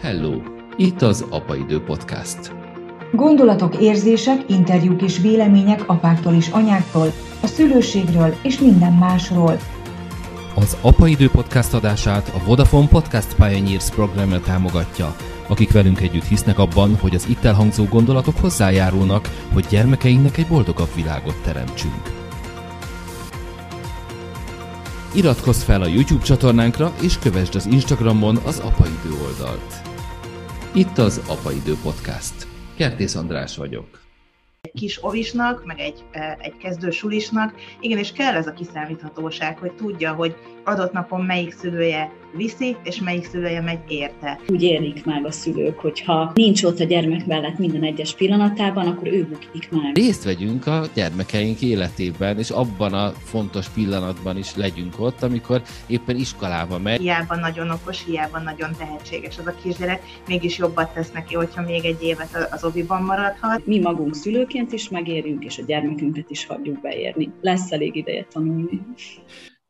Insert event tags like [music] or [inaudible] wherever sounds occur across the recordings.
Hello! Itt az Apaidő Podcast. Gondolatok, érzések, interjúk és vélemények apáktól és anyáktól, a szülőségről és minden másról. Az Apaidő Podcast adását a Vodafone Podcast Pioneers programja támogatja, akik velünk együtt hisznek abban, hogy az itt elhangzó gondolatok hozzájárulnak, hogy gyermekeinknek egy boldogabb világot teremtsünk. Iratkozz fel a YouTube csatornánkra, és kövessd az Instagramon az Apaidő oldalt. Itt az Apaidő Podcast. Kertész András vagyok egy kis ovisnak, meg egy, e, egy kezdő sulisnak, igenis kell ez a kiszámíthatóság, hogy tudja, hogy adott napon melyik szülője viszi, és melyik szülője megy érte. Úgy élik meg a szülők, hogyha nincs ott a gyermek mellett minden egyes pillanatában, akkor ő bukik meg. Részt vegyünk a gyermekeink életében, és abban a fontos pillanatban is legyünk ott, amikor éppen iskolába megy. Hiába nagyon okos, hiába nagyon tehetséges az a kisgyerek, mégis jobbat tesz neki, hogyha még egy évet az oviban maradhat. Mi magunk szülőként is megérjünk, és a gyermekünket is hagyjuk beérni. Lesz elég ideje tanulni.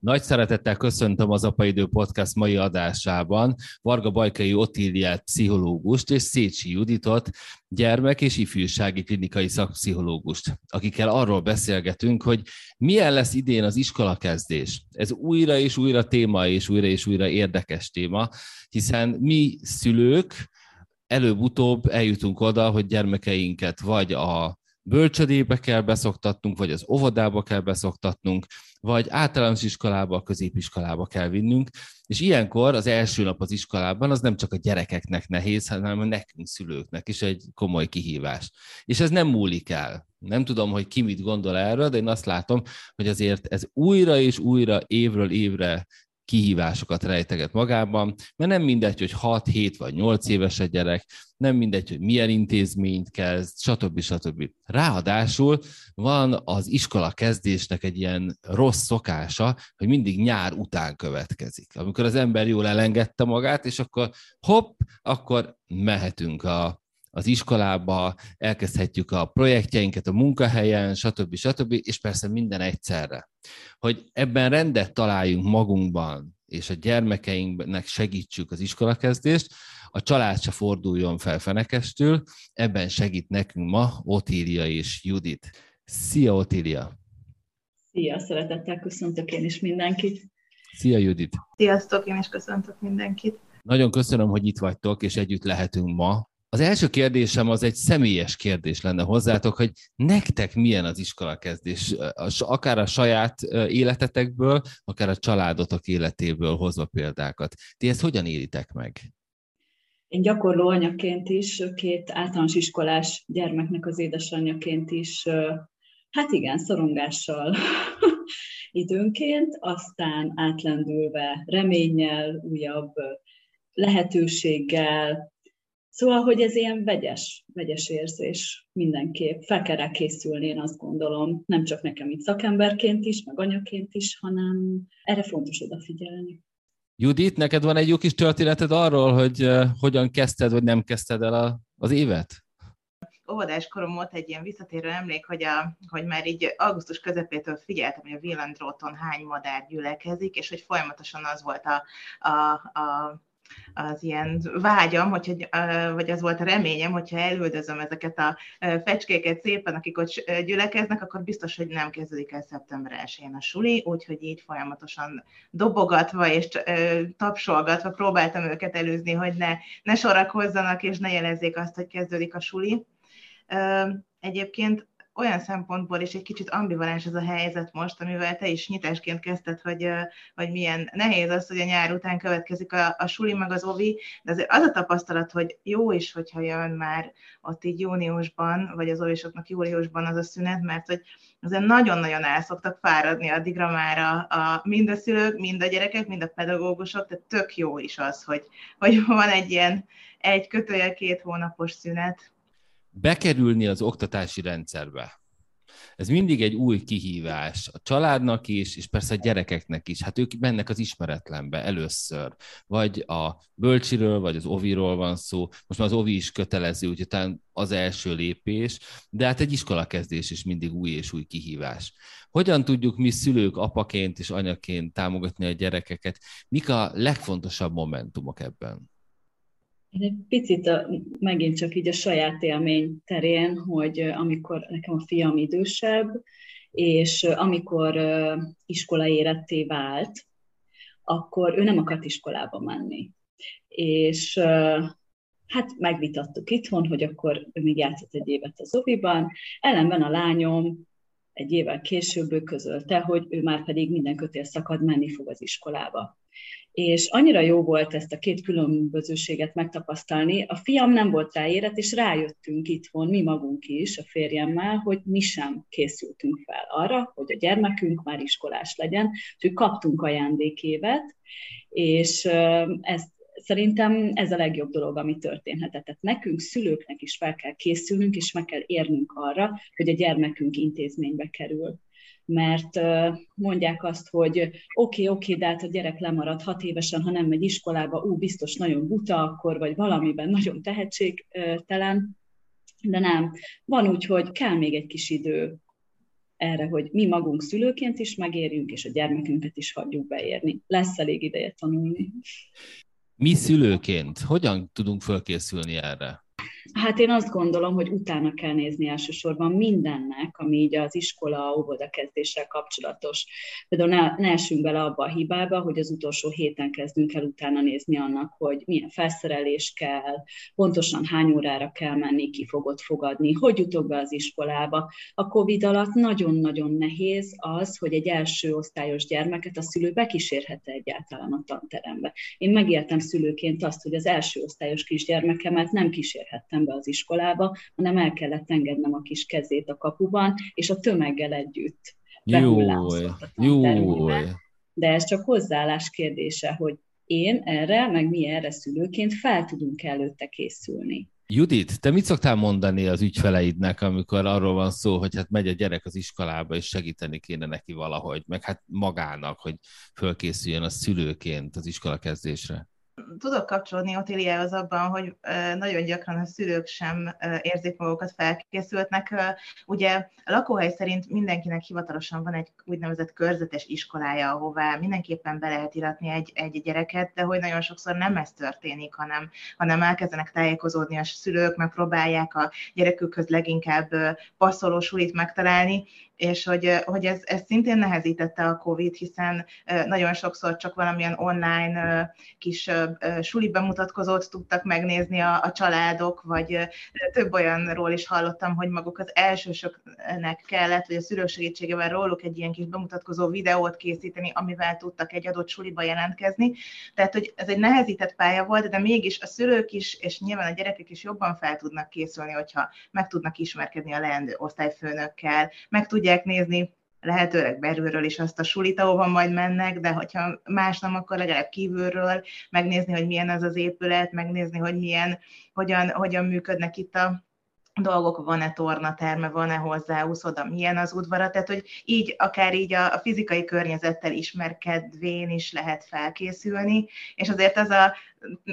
Nagy szeretettel köszöntöm az Apaidő Podcast mai adásában Varga Bajkai Otíliát, pszichológust, és Szécsi Juditot, gyermek- és ifjúsági klinikai szakpszichológust, akikkel arról beszélgetünk, hogy milyen lesz idén az iskolakezdés. Ez újra és újra téma, és újra és újra érdekes téma, hiszen mi szülők előbb-utóbb eljutunk oda, hogy gyermekeinket vagy a bölcsödébe kell beszoktatnunk, vagy az óvodába kell beszoktatnunk, vagy általános iskolába, középiskolába kell vinnünk, és ilyenkor az első nap az iskolában az nem csak a gyerekeknek nehéz, hanem a nekünk szülőknek is egy komoly kihívás. És ez nem múlik el. Nem tudom, hogy ki mit gondol erről, de én azt látom, hogy azért ez újra és újra évről évre kihívásokat rejteget magában, mert nem mindegy, hogy 6, 7 vagy 8 éves egy gyerek, nem mindegy, hogy milyen intézményt kezd, stb. stb. Ráadásul van az iskola kezdésnek egy ilyen rossz szokása, hogy mindig nyár után következik. Amikor az ember jól elengedte magát, és akkor hopp, akkor mehetünk a az iskolába, elkezdhetjük a projektjeinket a munkahelyen, stb. stb. és persze minden egyszerre. Hogy ebben rendet találjunk magunkban, és a gyermekeinknek segítsük az iskolakezdést, a család se forduljon fel fenekestül, ebben segít nekünk ma Otília és Judit. Szia, Otília! Szia, szeretettel köszöntök én is mindenkit. Szia, Judit! Sziasztok, én is köszöntök mindenkit. Nagyon köszönöm, hogy itt vagytok, és együtt lehetünk ma. Az első kérdésem az egy személyes kérdés lenne hozzátok, hogy nektek milyen az iskolakezdés, akár a saját életetekből, akár a családotok életéből hozva példákat. Ti ezt hogyan élitek meg? Én gyakorló anyaként is, két általános iskolás gyermeknek az édesanyjaként is, hát igen, szorongással [laughs] időnként, aztán átlendülve reménnyel, újabb lehetőséggel, Szóval, hogy ez ilyen vegyes, vegyes érzés mindenképp. Fel kell rá készülni, én azt gondolom, nem csak nekem itt szakemberként is, meg anyaként is, hanem erre fontos odafigyelni. Judit, neked van egy jó kis történeted arról, hogy hogyan kezdted, vagy nem kezdted el a, az évet? óvodás korom volt egy ilyen visszatérő emlék, hogy, a, hogy már így augusztus közepétől figyeltem, hogy a villandróton hány madár gyülekezik, és hogy folyamatosan az volt a, a, a az ilyen vágyam, hogy, vagy az volt a reményem, hogyha elüldözöm ezeket a fecskéket szépen, akik ott gyülekeznek, akkor biztos, hogy nem kezdődik el szeptember 1-én a suli, úgyhogy így folyamatosan dobogatva és tapsolgatva próbáltam őket előzni, hogy ne, ne sorakozzanak és ne jelezzék azt, hogy kezdődik a suli. Egyébként olyan szempontból is egy kicsit ambivalens ez a helyzet most, amivel te is nyitásként kezdted, hogy, hogy milyen nehéz az, hogy a nyár után következik a, a suli meg az ovi, de azért az a tapasztalat, hogy jó is, hogyha jön már ott így júniusban, vagy az ovisoknak júliusban az a szünet, mert hogy azért nagyon-nagyon el szoktak fáradni addigra már a, a, mind a szülők, mind a gyerekek, mind a pedagógusok, tehát tök jó is az, hogy, hogy van egy ilyen egy kötője két hónapos szünet bekerülni az oktatási rendszerbe. Ez mindig egy új kihívás a családnak is, és persze a gyerekeknek is. Hát ők mennek az ismeretlenbe először. Vagy a bölcsiről, vagy az oviról van szó. Most már az ovi is kötelező, úgyhogy talán az első lépés, de hát egy iskolakezdés is mindig új és új kihívás. Hogyan tudjuk mi szülők apaként és anyaként támogatni a gyerekeket? Mik a legfontosabb momentumok ebben? Én egy picit a, megint csak így a saját élmény terén, hogy amikor nekem a fiam idősebb, és amikor iskola éretté vált, akkor ő nem akart iskolába menni. És hát megvitattuk itthon, hogy akkor ő még játszott egy évet az oviban, ellenben a lányom egy évvel később ő közölte, hogy ő már pedig minden kötél szakad menni fog az iskolába és annyira jó volt ezt a két különbözőséget megtapasztalni. A fiam nem volt ráérett, és rájöttünk itthon, mi magunk is, a férjemmel, hogy mi sem készültünk fel arra, hogy a gyermekünk már iskolás legyen, úgyhogy kaptunk ajándékévet, és ez szerintem ez a legjobb dolog, ami történhetett. Tehát nekünk, szülőknek is fel kell készülnünk, és meg kell érnünk arra, hogy a gyermekünk intézménybe kerül mert mondják azt, hogy oké, okay, oké, okay, de hát a gyerek lemarad hat évesen, ha nem megy iskolába, ú, biztos nagyon buta akkor, vagy valamiben nagyon tehetségtelen, de nem. Van úgy, hogy kell még egy kis idő erre, hogy mi magunk szülőként is megérjünk, és a gyermekünket is hagyjuk beérni. Lesz elég ideje tanulni. Mi szülőként hogyan tudunk fölkészülni erre? Hát én azt gondolom, hogy utána kell nézni elsősorban mindennek, ami így az iskola, óvoda kezdéssel kapcsolatos. Például ne, ne esünk bele abba a hibába, hogy az utolsó héten kezdünk el utána nézni annak, hogy milyen felszerelés kell, pontosan hány órára kell menni, ki fogod fogadni, hogy jutok be az iskolába. A COVID alatt nagyon-nagyon nehéz az, hogy egy első osztályos gyermeket a szülő bekísérhet egyáltalán a tanterembe. Én megéltem szülőként azt, hogy az első osztályos kisgyermekemet nem kísérhet mehettem be az iskolába, hanem el kellett engednem a kis kezét a kapuban, és a tömeggel együtt jó. De ez csak hozzáállás kérdése, hogy én erre, meg mi erre szülőként fel tudunk előtte készülni. Judit, te mit szoktál mondani az ügyfeleidnek, amikor arról van szó, hogy hát megy a gyerek az iskolába, és segíteni kéne neki valahogy, meg hát magának, hogy fölkészüljön a szülőként az iskola kezdésre? Tudok kapcsolódni Otiliához abban, hogy nagyon gyakran a szülők sem érzik magukat felkészültnek. Ugye a lakóhely szerint mindenkinek hivatalosan van egy úgynevezett körzetes iskolája, ahová mindenképpen be lehet iratni egy, egy gyereket, de hogy nagyon sokszor nem ez történik, hanem, hanem elkezdenek tájékozódni a szülők, megpróbálják a gyerekükhöz leginkább passzoló sulit megtalálni, és hogy, hogy ez, ez szintén nehezítette a COVID, hiszen nagyon sokszor csak valamilyen online kis suli bemutatkozót tudtak megnézni a, a családok, vagy több olyanról is hallottam, hogy maguk az elsősöknek kellett, vagy a szülők segítségével róluk egy ilyen kis bemutatkozó videót készíteni, amivel tudtak egy adott suliba jelentkezni. Tehát, hogy ez egy nehezített pálya volt, de mégis a szülők is, és nyilván a gyerekek is jobban fel tudnak készülni, hogyha meg tudnak ismerkedni a leendő osztályfőnökkel, meg tudják tudják nézni lehetőleg belülről is azt a sulit, ahova majd mennek, de hogyha más nem, akkor legalább kívülről megnézni, hogy milyen az az épület, megnézni, hogy milyen, hogyan, hogyan működnek itt a dolgok, van-e tornaterme, van-e hozzá úszoda, milyen az udvara, tehát hogy így, akár így a, a fizikai környezettel ismerkedvén is lehet felkészülni, és azért az a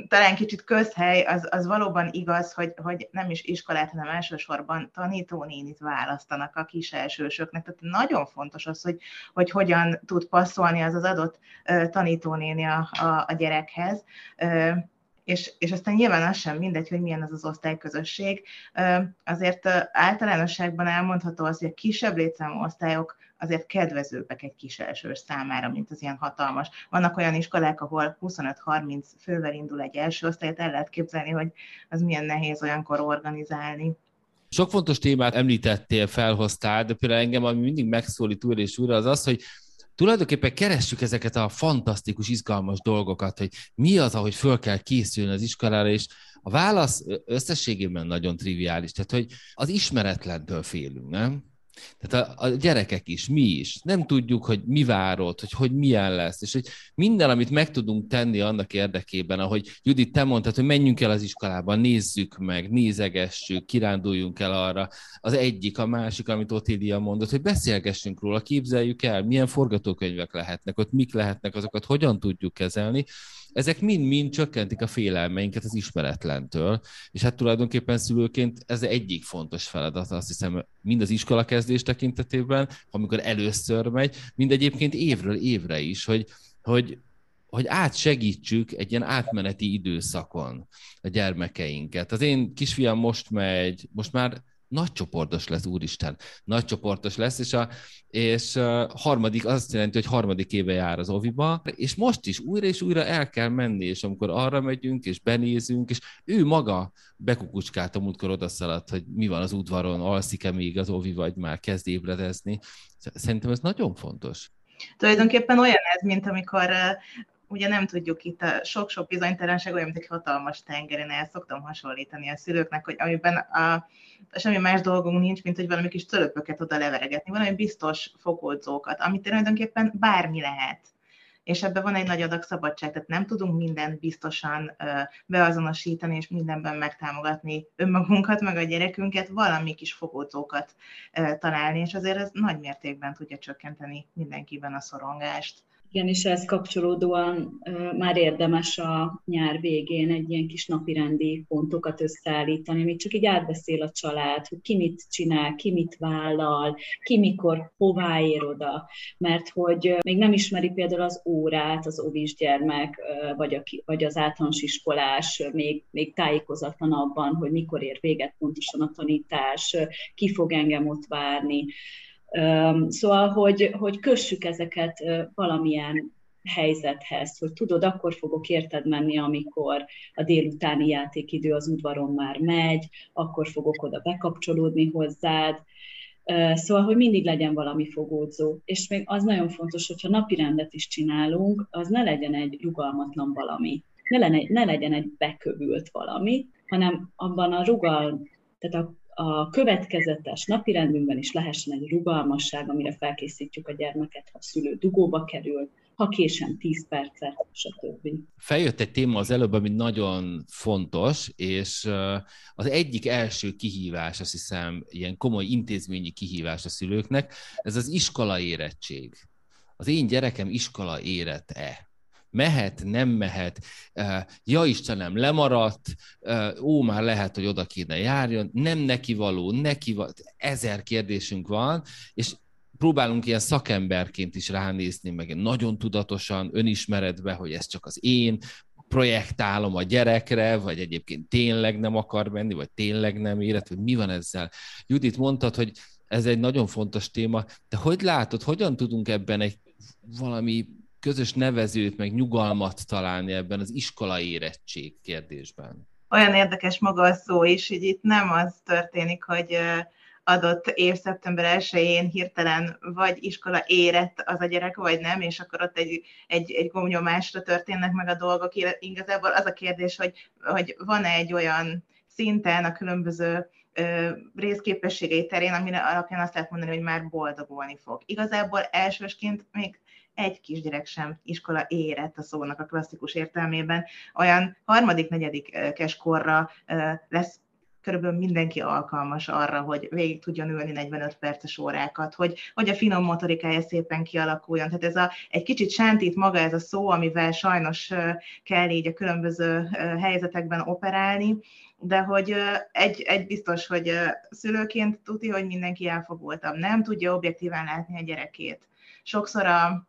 talán kicsit közhely, az, az valóban igaz, hogy, hogy nem is iskolát, hanem elsősorban tanítónénit választanak a kis elsősöknek. Tehát nagyon fontos az, hogy, hogy hogyan tud passzolni az az adott tanítónéni a, a, a gyerekhez. És, és aztán nyilván az sem mindegy, hogy milyen az az osztályközösség. Azért általánosságban elmondható az, hogy a kisebb létszámú osztályok azért kedvezőbbek egy kis elsős számára, mint az ilyen hatalmas. Vannak olyan iskolák, ahol 25-30 fővel indul egy első osztályt, el lehet képzelni, hogy az milyen nehéz olyankor organizálni. Sok fontos témát említettél, felhoztál, de például engem ami mindig megszólít újra és újra, az az, hogy tulajdonképpen keressük ezeket a fantasztikus, izgalmas dolgokat, hogy mi az, ahogy föl kell készülni az iskolára, és a válasz összességében nagyon triviális, tehát hogy az ismeretlentől félünk, nem? Tehát a, a gyerekek is, mi is. Nem tudjuk, hogy mi várod, hogy, hogy milyen lesz, és hogy minden, amit meg tudunk tenni annak érdekében, ahogy Judit, te mondtad, hogy menjünk el az iskolába, nézzük meg, nézegessük, kiránduljunk el arra. Az egyik, a másik, amit Otília mondott, hogy beszélgessünk róla, képzeljük el, milyen forgatókönyvek lehetnek, ott mik lehetnek, azokat hogyan tudjuk kezelni, ezek mind-mind csökkentik a félelmeinket az ismeretlentől, és hát tulajdonképpen szülőként ez egyik fontos feladat, azt hiszem, mind az iskola kezdés tekintetében, amikor először megy, mind egyébként évről évre is, hogy, hogy hogy átsegítsük egy ilyen átmeneti időszakon a gyermekeinket. Az én kisfiam most megy, most már nagycsoportos lesz, úristen, nagycsoportos lesz, és a, és a harmadik, az azt jelenti, hogy harmadik éve jár az oviba, és most is újra és újra el kell menni, és amikor arra megyünk, és benézünk, és ő maga bekukucskált a múltkor odaszaladt, hogy mi van az udvaron, alszik-e még az ovi, vagy már kezd ébredezni. Szerintem ez nagyon fontos. Tulajdonképpen olyan ez, mint amikor ugye nem tudjuk itt a sok-sok bizonytalanság olyan, mint egy hatalmas tengeren el szoktam hasonlítani a szülőknek, hogy amiben a, semmi más dolgunk nincs, mint hogy valami kis tölöpöket oda leveregetni, valami biztos fokodzókat, amit tulajdonképpen bármi lehet és ebben van egy nagy adag szabadság, tehát nem tudunk mindent biztosan beazonosítani, és mindenben megtámogatni önmagunkat, meg a gyerekünket, valami kis fogódzókat találni, és azért ez nagy mértékben tudja csökkenteni mindenkiben a szorongást. Igen, és ehhez kapcsolódóan már érdemes a nyár végén egy ilyen kis napirendi pontokat összeállítani, amit csak így átbeszél a család, hogy ki mit csinál, ki mit vállal, ki mikor hová ér oda, mert hogy még nem ismeri például az órát az ovis gyermek, vagy, a, vagy az általános iskolás, még, még tájékozatlan abban, hogy mikor ér véget pontosan a tanítás, ki fog engem ott várni Szóval, hogy, hogy kössük ezeket valamilyen helyzethez, hogy tudod, akkor fogok érted menni, amikor a délutáni játékidő az udvaron már megy, akkor fogok oda bekapcsolódni hozzád, Szóval, hogy mindig legyen valami fogódzó. És még az nagyon fontos, hogyha napi rendet is csinálunk, az ne legyen egy rugalmatlan valami. Ne, lenne, ne legyen egy bekövült valami, hanem abban a rugal, tehát a a következetes napirendünkben is lehessen egy rugalmasság, amire felkészítjük a gyermeket, ha a szülő dugóba kerül, ha késem 10 percet, stb. Feljött egy téma az előbb, ami nagyon fontos, és az egyik első kihívás, azt hiszem, ilyen komoly intézményi kihívás a szülőknek, ez az iskola érettség. Az én gyerekem iskola érett-e? Mehet, nem mehet, ja Istenem, lemaradt, ó, már lehet, hogy oda kéne járjon, nem neki való, neki való, ezer kérdésünk van, és próbálunk ilyen szakemberként is ránézni, meg nagyon tudatosan, önismeretbe, hogy ez csak az én, projektálom a gyerekre, vagy egyébként tényleg nem akar menni, vagy tényleg nem élet, vagy mi van ezzel. Judit mondtad, hogy ez egy nagyon fontos téma, de hogy látod, hogyan tudunk ebben egy valami közös nevezőt, meg nyugalmat találni ebben az iskola érettség kérdésben? Olyan érdekes maga a szó is, hogy itt nem az történik, hogy adott év szeptember 1-én hirtelen vagy iskola érett az a gyerek, vagy nem, és akkor ott egy, egy, egy gomnyomásra történnek meg a dolgok. Igazából az a kérdés, hogy, hogy van-e egy olyan szinten a különböző részképességei terén, amire alapján azt lehet mondani, hogy már boldogulni fog. Igazából elsősként még egy kisgyerek sem iskola érett a szónak a klasszikus értelmében. Olyan harmadik, negyedikes korra lesz körülbelül mindenki alkalmas arra, hogy végig tudjon ülni 45 perces órákat, hogy, hogy a finom motorikája szépen kialakuljon. Tehát ez a, egy kicsit sántít maga ez a szó, amivel sajnos kell így a különböző helyzetekben operálni, de hogy egy, egy biztos, hogy szülőként tudja, hogy mindenki elfogultabb, nem tudja objektíven látni a gyerekét. Sokszor a,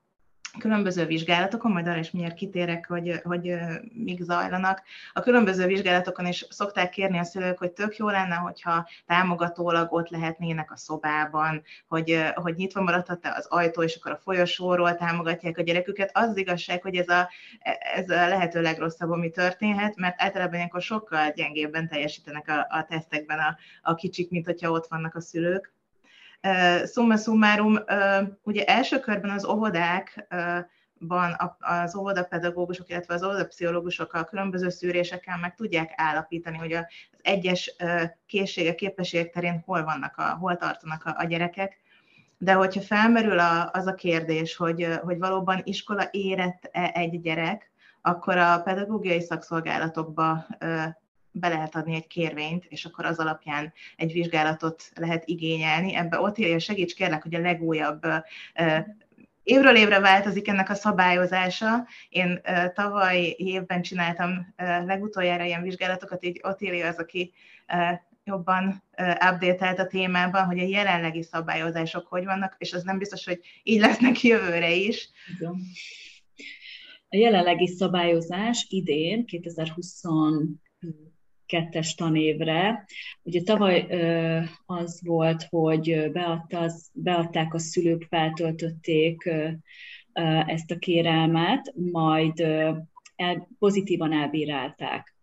különböző vizsgálatokon, majd arra is mindjárt kitérek, hogy, hogy mik zajlanak. A különböző vizsgálatokon is szokták kérni a szülők, hogy tök jó lenne, hogyha támogatólag ott lehetnének a szobában, hogy, hogy nyitva maradhat az ajtó, és akkor a folyosóról támogatják a gyereküket. Az, az igazság, hogy ez a, ez a lehető legrosszabb, ami történhet, mert általában ilyenkor sokkal gyengébben teljesítenek a, a tesztekben a, a kicsik, mint hogyha ott vannak a szülők. Summa summarum, ugye első körben az óvodákban az óvodapedagógusok, illetve az óvodapszichológusok a különböző szűrésekkel meg tudják állapítani, hogy az egyes készségek, képességek terén hol vannak, a, hol tartanak a, a gyerekek, de hogyha felmerül a, az a kérdés, hogy, hogy valóban iskola érett-e egy gyerek, akkor a pedagógiai szakszolgálatokba be lehet adni egy kérvényt, és akkor az alapján egy vizsgálatot lehet igényelni. Ebbe ott írja, segíts kérlek, hogy a legújabb évről évre változik ennek a szabályozása. Én tavaly évben csináltam legutoljára ilyen vizsgálatokat, így ott írja az, aki jobban update a témában, hogy a jelenlegi szabályozások hogy vannak, és az nem biztos, hogy így lesznek jövőre is. A jelenlegi szabályozás idén, 2020 kettes tanévre. Ugye tavaly az volt, hogy beadta, beadták a szülők, feltöltötték ezt a kérelmet, majd el, pozitívan elbírálták.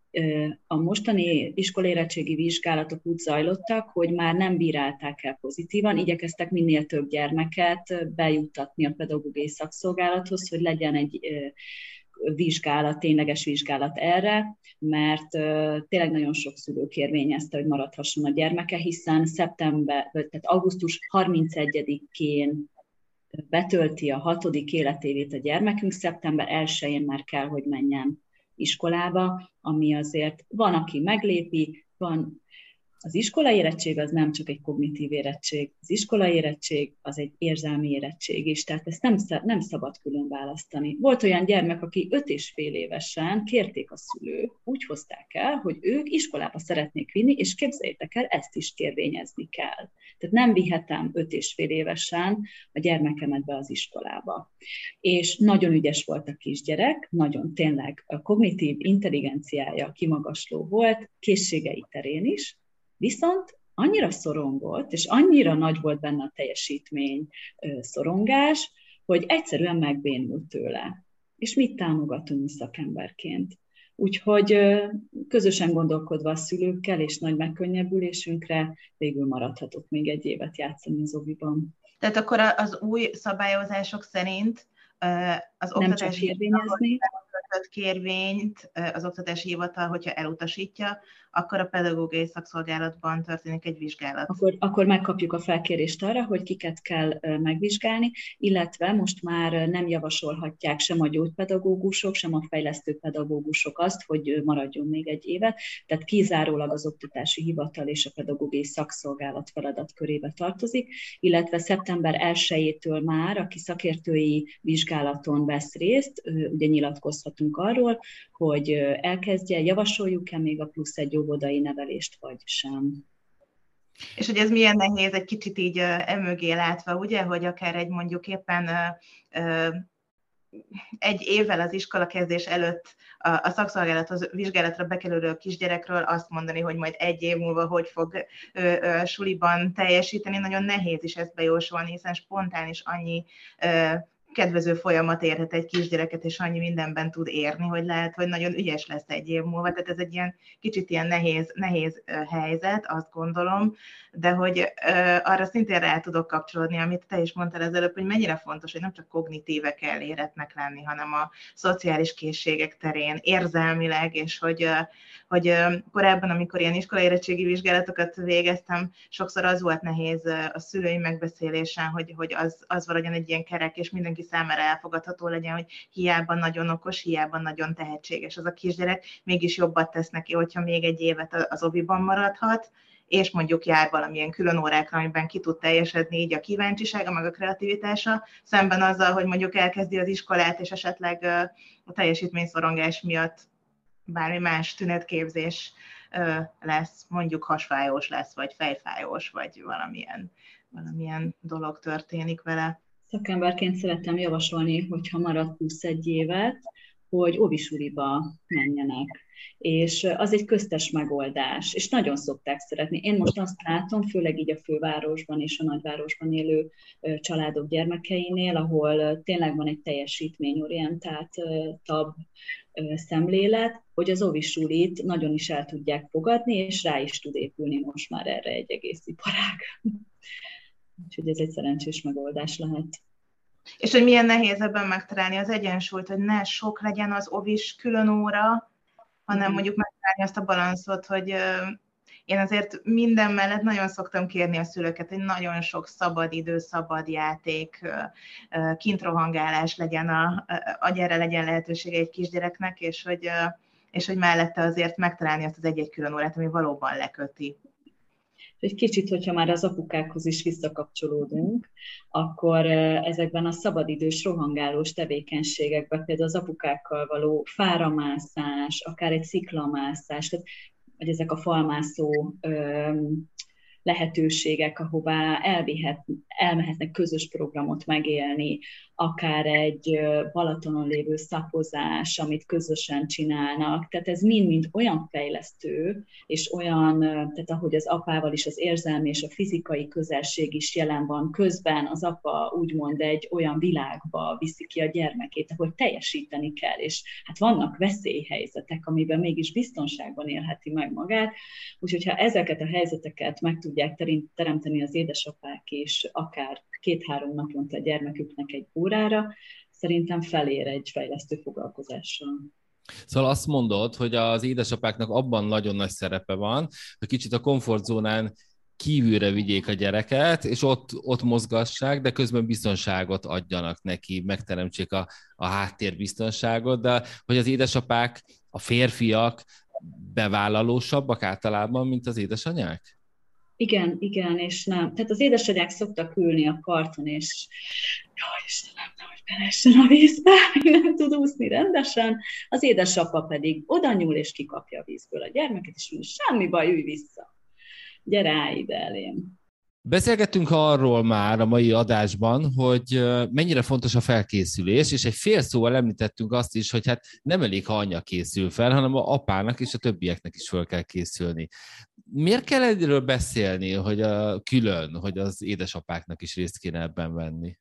A mostani iskolérettségi vizsgálatok úgy zajlottak, hogy már nem bírálták el pozitívan, igyekeztek minél több gyermeket bejuttatni a pedagógiai szakszolgálathoz, hogy legyen egy vizsgálat, tényleges vizsgálat erre, mert tényleg nagyon sok szülő kérvényezte, hogy maradhasson a gyermeke, hiszen szeptember, tehát augusztus 31-én betölti a hatodik életévét a gyermekünk, szeptember 1-én már kell, hogy menjen iskolába, ami azért van, aki meglépi, van az iskolai érettség az nem csak egy kognitív érettség, az iskolai érettség az egy érzelmi érettség is, tehát ezt nem, nem szabad külön választani. Volt olyan gyermek, aki öt és fél évesen kérték a szülők, úgy hozták el, hogy ők iskolába szeretnék vinni, és képzeljétek el, ezt is kérvényezni kell. Tehát nem vihetem öt és fél évesen a gyermekemet be az iskolába. És nagyon ügyes volt a kisgyerek, nagyon tényleg a kognitív intelligenciája kimagasló volt, készségei terén is, Viszont annyira szorongott, és annyira nagy volt benne a teljesítmény szorongás, hogy egyszerűen megbénult tőle. És mit támogatunk mi szakemberként? Úgyhogy közösen gondolkodva a szülőkkel és nagy megkönnyebbülésünkre végül maradhatott még egy évet játszani az oviban. Tehát akkor az új szabályozások szerint az nem csak érvényezni, kérvényt az oktatási hivatal, hogyha elutasítja, akkor a pedagógiai szakszolgálatban történik egy vizsgálat. Akkor, akkor megkapjuk a felkérést arra, hogy kiket kell megvizsgálni, illetve most már nem javasolhatják sem a gyógypedagógusok, sem a fejlesztő pedagógusok azt, hogy maradjon még egy évet, tehát kizárólag az oktatási hivatal és a pedagógiai szakszolgálat feladatkörébe tartozik, illetve szeptember 1-től már, aki szakértői vizsgálaton vesz részt, ugye nyilatkozhatunk arról, hogy elkezdje, javasoljuk-e még a plusz egy óvodai nevelést, vagy sem. És hogy ez milyen nehéz egy kicsit így emögé látva, ugye, hogy akár egy mondjuk éppen egy évvel az iskola kezdés előtt a, a szakszolgálathoz vizsgálatra bekerülő kisgyerekről azt mondani, hogy majd egy év múlva hogy fog ö, suliban teljesíteni, nagyon nehéz is ezt bejósolni, hiszen spontán is annyi kedvező folyamat érhet egy kisgyereket, és annyi mindenben tud érni, hogy lehet, hogy nagyon ügyes lesz egy év múlva. Tehát ez egy ilyen kicsit ilyen nehéz, nehéz helyzet, azt gondolom, de hogy arra szintén rá tudok kapcsolódni, amit te is mondtál az előbb, hogy mennyire fontos, hogy nem csak kognitíve kell éretnek lenni, hanem a szociális készségek terén, érzelmileg, és hogy, hogy korábban, amikor ilyen iskolai érettségi vizsgálatokat végeztem, sokszor az volt nehéz a szülői megbeszélésen, hogy, hogy az, az valahogyan egy ilyen kerek, és mindenki számára elfogadható legyen, hogy hiába nagyon okos, hiába nagyon tehetséges az a kisgyerek, mégis jobbat tesz neki, hogyha még egy évet az oviban maradhat, és mondjuk jár valamilyen külön órákra, amiben ki tud teljesedni így a kíváncsisága, meg a kreativitása, szemben azzal, hogy mondjuk elkezdi az iskolát, és esetleg a teljesítményszorongás miatt bármi más tünetképzés lesz, mondjuk hasfájós lesz, vagy fejfájós, vagy valamilyen, valamilyen dolog történik vele. Szakemberként szeretem javasolni, hogyha marad plusz egy évet, hogy óvisuriba menjenek. És az egy köztes megoldás, és nagyon szokták szeretni. Én most azt látom, főleg így a fővárosban és a nagyvárosban élő családok gyermekeinél, ahol tényleg van egy teljesítményorientáltabb szemlélet, hogy az óvisulit nagyon is el tudják fogadni, és rá is tud épülni most már erre egy egész iparág. Úgyhogy ez egy szerencsés megoldás lehet. És hogy milyen nehéz ebben megtalálni az egyensúlyt, hogy ne sok legyen az ovis külön óra, hanem mhm. mondjuk megtalálni azt a balanszot, hogy én azért minden mellett nagyon szoktam kérni a szülőket, hogy nagyon sok szabad idő, szabad játék, kintrohangálás legyen, a, a gyere legyen lehetősége egy kisgyereknek, és hogy, és hogy mellette azért megtalálni azt az egy-egy külön órát, ami valóban leköti egy kicsit, hogyha már az apukákhoz is visszakapcsolódunk, akkor ezekben a szabadidős, rohangálós tevékenységekben, például az apukákkal való fáramászás, akár egy sziklamászás, tehát vagy ezek a falmászó lehetőségek, ahová elvihet, elmehetnek közös programot megélni, akár egy Balatonon lévő szapozás, amit közösen csinálnak. Tehát ez mind-mind olyan fejlesztő, és olyan, tehát ahogy az apával is az érzelmi és a fizikai közelség is jelen van közben, az apa úgymond egy olyan világba viszi ki a gyermekét, ahol teljesíteni kell, és hát vannak veszélyhelyzetek, amiben mégis biztonságban élheti meg magát, úgyhogy ha ezeket a helyzeteket meg tudják teremteni az édesapák is, akár két-három naponta a gyermeküknek egy órára, szerintem felér egy fejlesztő foglalkozással. Szóval azt mondod, hogy az édesapáknak abban nagyon nagy szerepe van, hogy kicsit a komfortzónán kívülre vigyék a gyereket, és ott, ott mozgassák, de közben biztonságot adjanak neki, megteremtsék a, a háttérbiztonságot, de hogy az édesapák, a férfiak bevállalósabbak általában, mint az édesanyák? Igen, igen, és nem. Tehát az édesanyák szoktak ülni a parton, és jaj, Istenem, hogy beleessen a vízbe, [laughs] nem tud úszni rendesen. Az édesapa pedig oda nyúl, és kikapja a vízből a gyermeket, és mondja, semmi baj, ülj vissza. Gyere áll ide elém. Beszélgettünk arról már a mai adásban, hogy mennyire fontos a felkészülés, és egy fél szóval említettünk azt is, hogy hát nem elég, ha anya készül fel, hanem a apának és a többieknek is fel kell készülni. Miért kell erről beszélni, hogy a külön, hogy az édesapáknak is részt kéne ebben venni?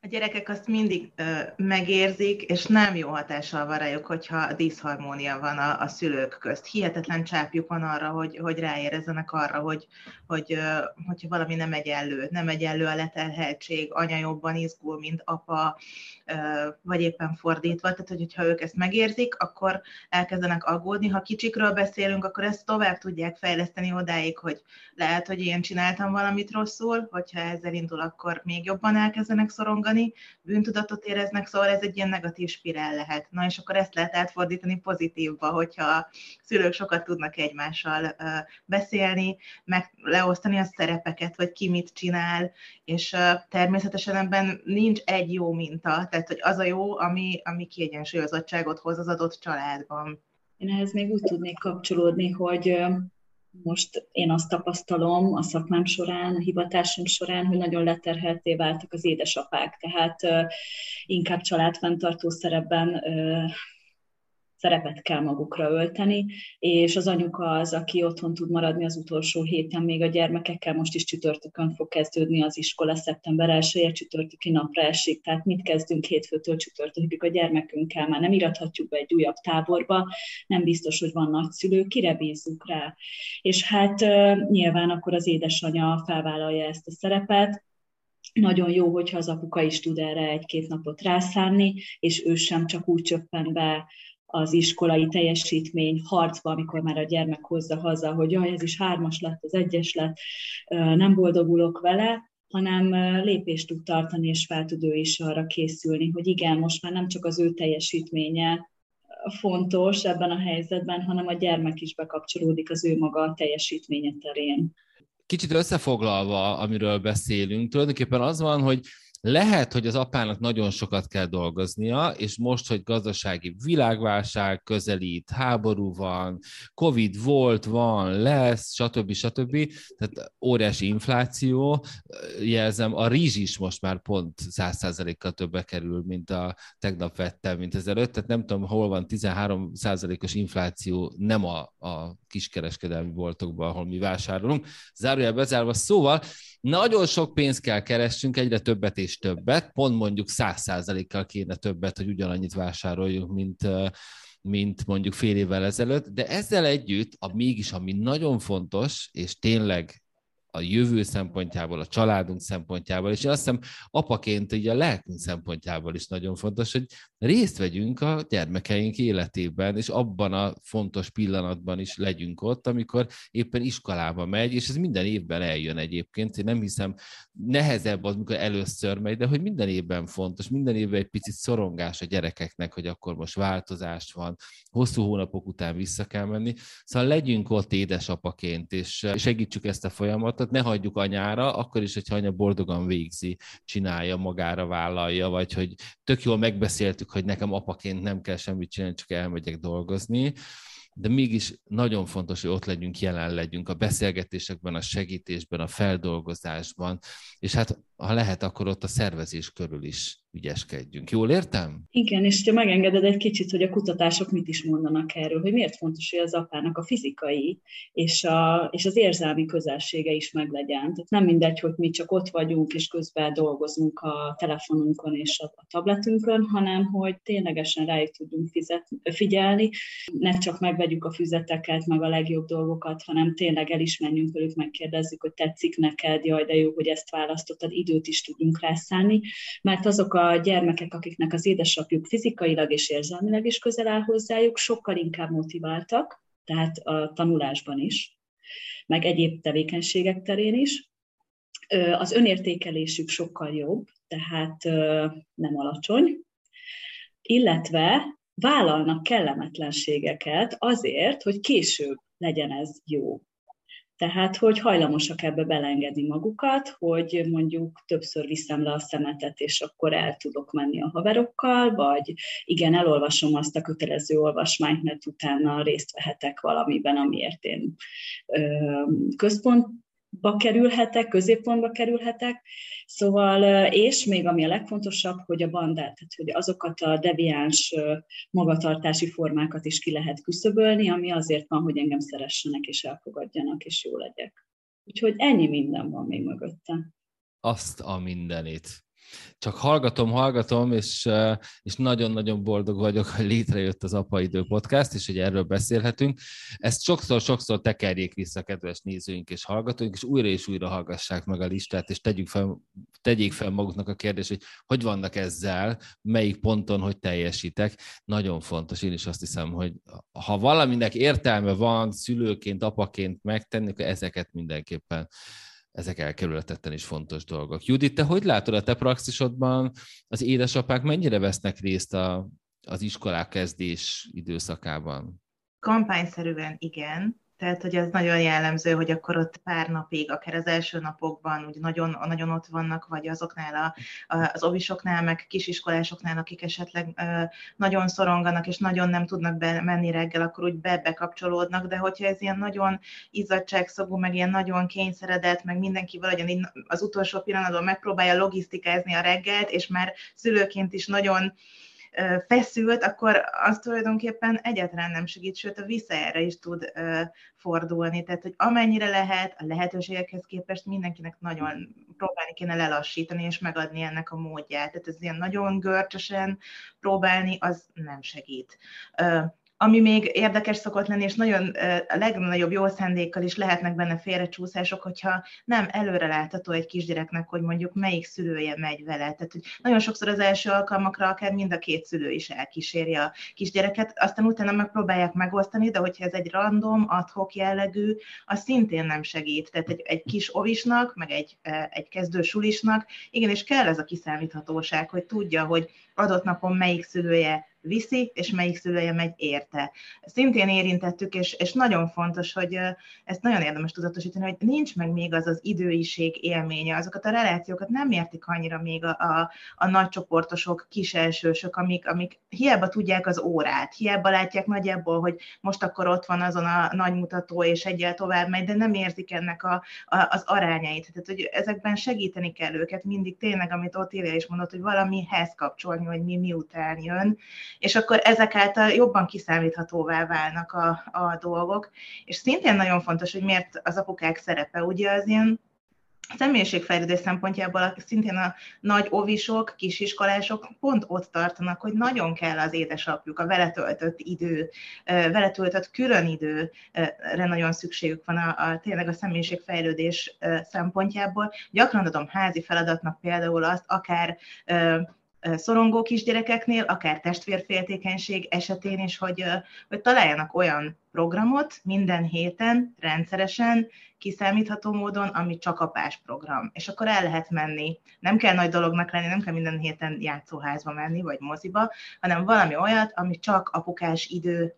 A gyerekek azt mindig ö, megérzik, és nem jó hatással van rájuk, hogyha diszharmónia van a, a szülők közt. Hihetetlen csápjuk van arra, hogy, hogy ráérezzenek arra, hogy, hogy ö, hogyha valami nem egyenlő, nem egyenlő a leterheltség, anya jobban izgul, mint apa, ö, vagy éppen fordítva. Tehát, hogy, hogyha ők ezt megérzik, akkor elkezdenek aggódni. Ha kicsikről beszélünk, akkor ezt tovább tudják fejleszteni odáig, hogy lehet, hogy én csináltam valamit rosszul, hogyha ezzel indul, akkor még jobban elkezdenek szorongani, mondani, bűntudatot éreznek, szóval ez egy ilyen negatív spirál lehet. Na és akkor ezt lehet átfordítani pozitívba, hogyha a szülők sokat tudnak egymással beszélni, meg leosztani a szerepeket, vagy ki mit csinál, és természetesen ebben nincs egy jó minta, tehát hogy az a jó, ami, ami kiegyensúlyozottságot hoz az adott családban. Én ehhez még úgy tudnék kapcsolódni, hogy most én azt tapasztalom a szakmám során, a hivatásom során, hogy nagyon leterhelté váltak az édesapák, tehát inkább családfenntartó szerepben szerepet kell magukra ölteni, és az anyuka az, aki otthon tud maradni az utolsó héten még a gyermekekkel, most is csütörtökön fog kezdődni az iskola, szeptember 1 csütörtöki napra esik, tehát mit kezdünk hétfőtől csütörtökig a gyermekünkkel, már nem irathatjuk be egy újabb táborba, nem biztos, hogy van nagyszülő, kire bízzuk rá. És hát nyilván akkor az édesanyja felvállalja ezt a szerepet, nagyon jó, hogyha az apuka is tud erre egy-két napot rászánni, és ő sem csak úgy csöppen be az iskolai teljesítmény harcba, amikor már a gyermek hozza haza, hogy jaj, ez is hármas lett, az egyes lett, nem boldogulok vele, hanem lépést tud tartani, és fel tud ő is arra készülni, hogy igen, most már nem csak az ő teljesítménye fontos ebben a helyzetben, hanem a gyermek is bekapcsolódik az ő maga teljesítménye terén. Kicsit összefoglalva, amiről beszélünk, tulajdonképpen az van, hogy lehet, hogy az apának nagyon sokat kell dolgoznia, és most, hogy gazdasági világválság közelít, háború van, Covid volt, van, lesz, stb. stb. Tehát óriási infláció. Jelzem, a rizs is most már pont 100%-kal többe kerül, mint a tegnap vettem, mint ezelőtt. Tehát nem tudom, hol van 13%-os infláció, nem a, a kiskereskedelmi boltokban, ahol mi vásárolunk. Zárójel bezárva. Szóval nagyon sok pénzt kell keressünk, egyre többet és többet, pont mondjuk száz százalékkal kéne többet, hogy ugyanannyit vásároljunk, mint, mint mondjuk fél évvel ezelőtt, de ezzel együtt, a mégis, ami nagyon fontos, és tényleg a jövő szempontjából, a családunk szempontjából, és én azt hiszem apaként így a lelkünk szempontjából is nagyon fontos, hogy részt vegyünk a gyermekeink életében, és abban a fontos pillanatban is legyünk ott, amikor éppen iskolába megy, és ez minden évben eljön egyébként. Én nem hiszem, nehezebb az, amikor először megy, de hogy minden évben fontos, minden évben egy picit szorongás a gyerekeknek, hogy akkor most változás van, hosszú hónapok után vissza kell menni. Szóval legyünk ott édesapaként, és segítsük ezt a folyamatot, ne hagyjuk anyára, akkor is, hogyha anya boldogan végzi, csinálja, magára vállalja, vagy hogy tök jól megbeszéltük hogy nekem apaként nem kell semmit csinálni, csak elmegyek dolgozni, de mégis nagyon fontos, hogy ott legyünk, jelen legyünk a beszélgetésekben, a segítésben, a feldolgozásban, és hát ha lehet, akkor ott a szervezés körül is ügyeskedjünk. Jól értem? Igen, és ha megengeded egy kicsit, hogy a kutatások mit is mondanak erről, hogy miért fontos, hogy az apának a fizikai és, a, és az érzelmi közelsége is meglegyen. Tehát nem mindegy, hogy mi csak ott vagyunk, és közben dolgozunk a telefonunkon és a, a tabletünkön, hanem hogy ténylegesen rájuk tudjunk fizet, figyelni, ne csak megvegyük a füzeteket, meg a legjobb dolgokat, hanem tényleg el is menjünk velük, megkérdezzük, hogy tetszik neked, jaj, de jó, hogy ezt választottad, időt is tudunk rászállni, mert azok a gyermekek, akiknek az édesapjuk fizikailag és érzelmileg is közel áll hozzájuk, sokkal inkább motiváltak, tehát a tanulásban is, meg egyéb tevékenységek terén is. Az önértékelésük sokkal jobb, tehát nem alacsony, illetve vállalnak kellemetlenségeket azért, hogy később legyen ez jó. Tehát, hogy hajlamosak ebbe belengedni magukat, hogy mondjuk többször viszem le a szemetet, és akkor el tudok menni a haverokkal, vagy igen, elolvasom azt a kötelező olvasmányt, mert utána részt vehetek valamiben, amiért én központ ba kerülhetek, középpontba kerülhetek, szóval, és még ami a legfontosabb, hogy a bandát, tehát hogy azokat a deviáns magatartási formákat is ki lehet küszöbölni, ami azért van, hogy engem szeressenek és elfogadjanak, és jó legyek. Úgyhogy ennyi minden van még mögötte. Azt a mindenit. Csak hallgatom, hallgatom, és, és nagyon-nagyon boldog vagyok, hogy létrejött az Apaidő Podcast, és hogy erről beszélhetünk. Ezt sokszor-sokszor tekerjék vissza, kedves nézőink és hallgatóink, és újra és újra hallgassák meg a listát, és tegyük fel, tegyék fel maguknak a kérdést, hogy hogy vannak ezzel, melyik ponton, hogy teljesítek. Nagyon fontos, én is azt hiszem, hogy ha valaminek értelme van szülőként, apaként megtenni, akkor ezeket mindenképpen ezek elkerülhetetlen is fontos dolgok. Judit, te hogy látod a te praxisodban, az édesapák mennyire vesznek részt a, az iskolák kezdés időszakában? Kampányszerűen igen, tehát, hogy az nagyon jellemző, hogy akkor ott pár napig, akár az első napokban úgy nagyon, nagyon ott vannak, vagy azoknál a, az ovisoknál, meg kisiskolásoknál, akik esetleg nagyon szoronganak, és nagyon nem tudnak be, menni reggel, akkor úgy be bekapcsolódnak, de hogyha ez ilyen nagyon izzadságszagú, meg ilyen nagyon kényszeredett, meg mindenki valahogyan az utolsó pillanatban megpróbálja logisztikázni a reggelt, és már szülőként is nagyon feszült, akkor az tulajdonképpen egyáltalán nem segít, sőt a visszaerre is tud fordulni. Tehát, hogy amennyire lehet, a lehetőségekhez képest mindenkinek nagyon próbálni kéne lelassítani és megadni ennek a módját. Tehát ez ilyen nagyon görcsösen próbálni, az nem segít. Ami még érdekes szokott lenni, és nagyon a legnagyobb jó szándékkal is lehetnek benne félrecsúszások, hogyha nem előre látható egy kisgyereknek, hogy mondjuk melyik szülője megy vele. Tehát, hogy nagyon sokszor az első alkalmakra akár mind a két szülő is elkíséri a kisgyereket, aztán utána megpróbálják megosztani, de hogyha ez egy random, adhok jellegű, az szintén nem segít. Tehát egy, egy kis ovisnak, meg egy, egy kezdő sulisnak, igenis kell ez a kiszámíthatóság, hogy tudja, hogy adott napon melyik szülője viszi, és melyik szülője megy érte. Szintén érintettük, és, és nagyon fontos, hogy ezt nagyon érdemes tudatosítani, hogy nincs meg még az az időiség élménye, azokat a relációkat nem értik annyira még a, a, a nagycsoportosok, kiselsősök, amik, amik hiába tudják az órát, hiába látják nagyjából, hogy most akkor ott van azon a nagy mutató, és egyel tovább megy, de nem érzik ennek a, a, az arányait. Tehát, hogy ezekben segíteni kell őket mindig tényleg, amit Otília is mondott, hogy valamihez kapcsolni, hogy mi miután jön, és akkor ezek által jobban kiszámíthatóvá válnak a, a dolgok. És szintén nagyon fontos, hogy miért az apukák szerepe, ugye az ilyen személyiségfejlődés szempontjából szintén a nagy ovisok, kisiskolások pont ott tartanak, hogy nagyon kell az édesapjuk, a vele idő, vele külön időre nagyon szükségük van a, a tényleg a személyiségfejlődés szempontjából. Gyakran adom házi feladatnak például azt, akár szorongó kisgyerekeknél, akár testvérféltékenység esetén is, hogy, hogy találjanak olyan programot minden héten, rendszeresen, kiszámítható módon, ami csak apás program. És akkor el lehet menni. Nem kell nagy dolognak lenni, nem kell minden héten játszóházba menni, vagy moziba, hanem valami olyat, ami csak apukás idő,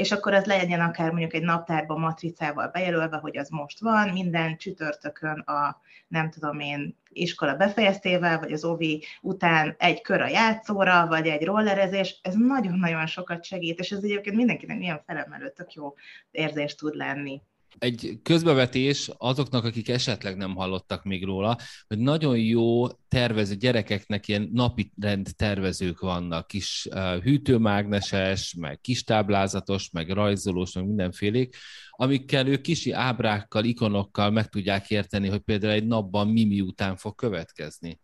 és akkor ez legyen akár mondjuk egy naptárba matricával bejelölve, hogy az most van, minden csütörtökön a nem tudom én iskola befejeztével, vagy az ovi után egy kör a játszóra, vagy egy rollerezés, ez nagyon-nagyon sokat segít, és ez egyébként mindenkinek ilyen felemelő, tök jó érzés tud lenni. Egy közbevetés azoknak, akik esetleg nem hallottak még róla, hogy nagyon jó tervező gyerekeknek ilyen napi rend tervezők vannak, kis hűtőmágneses, meg kis táblázatos, meg rajzolós, meg mindenfélék, amikkel ők kisi ábrákkal, ikonokkal meg tudják érteni, hogy például egy napban mi miután fog következni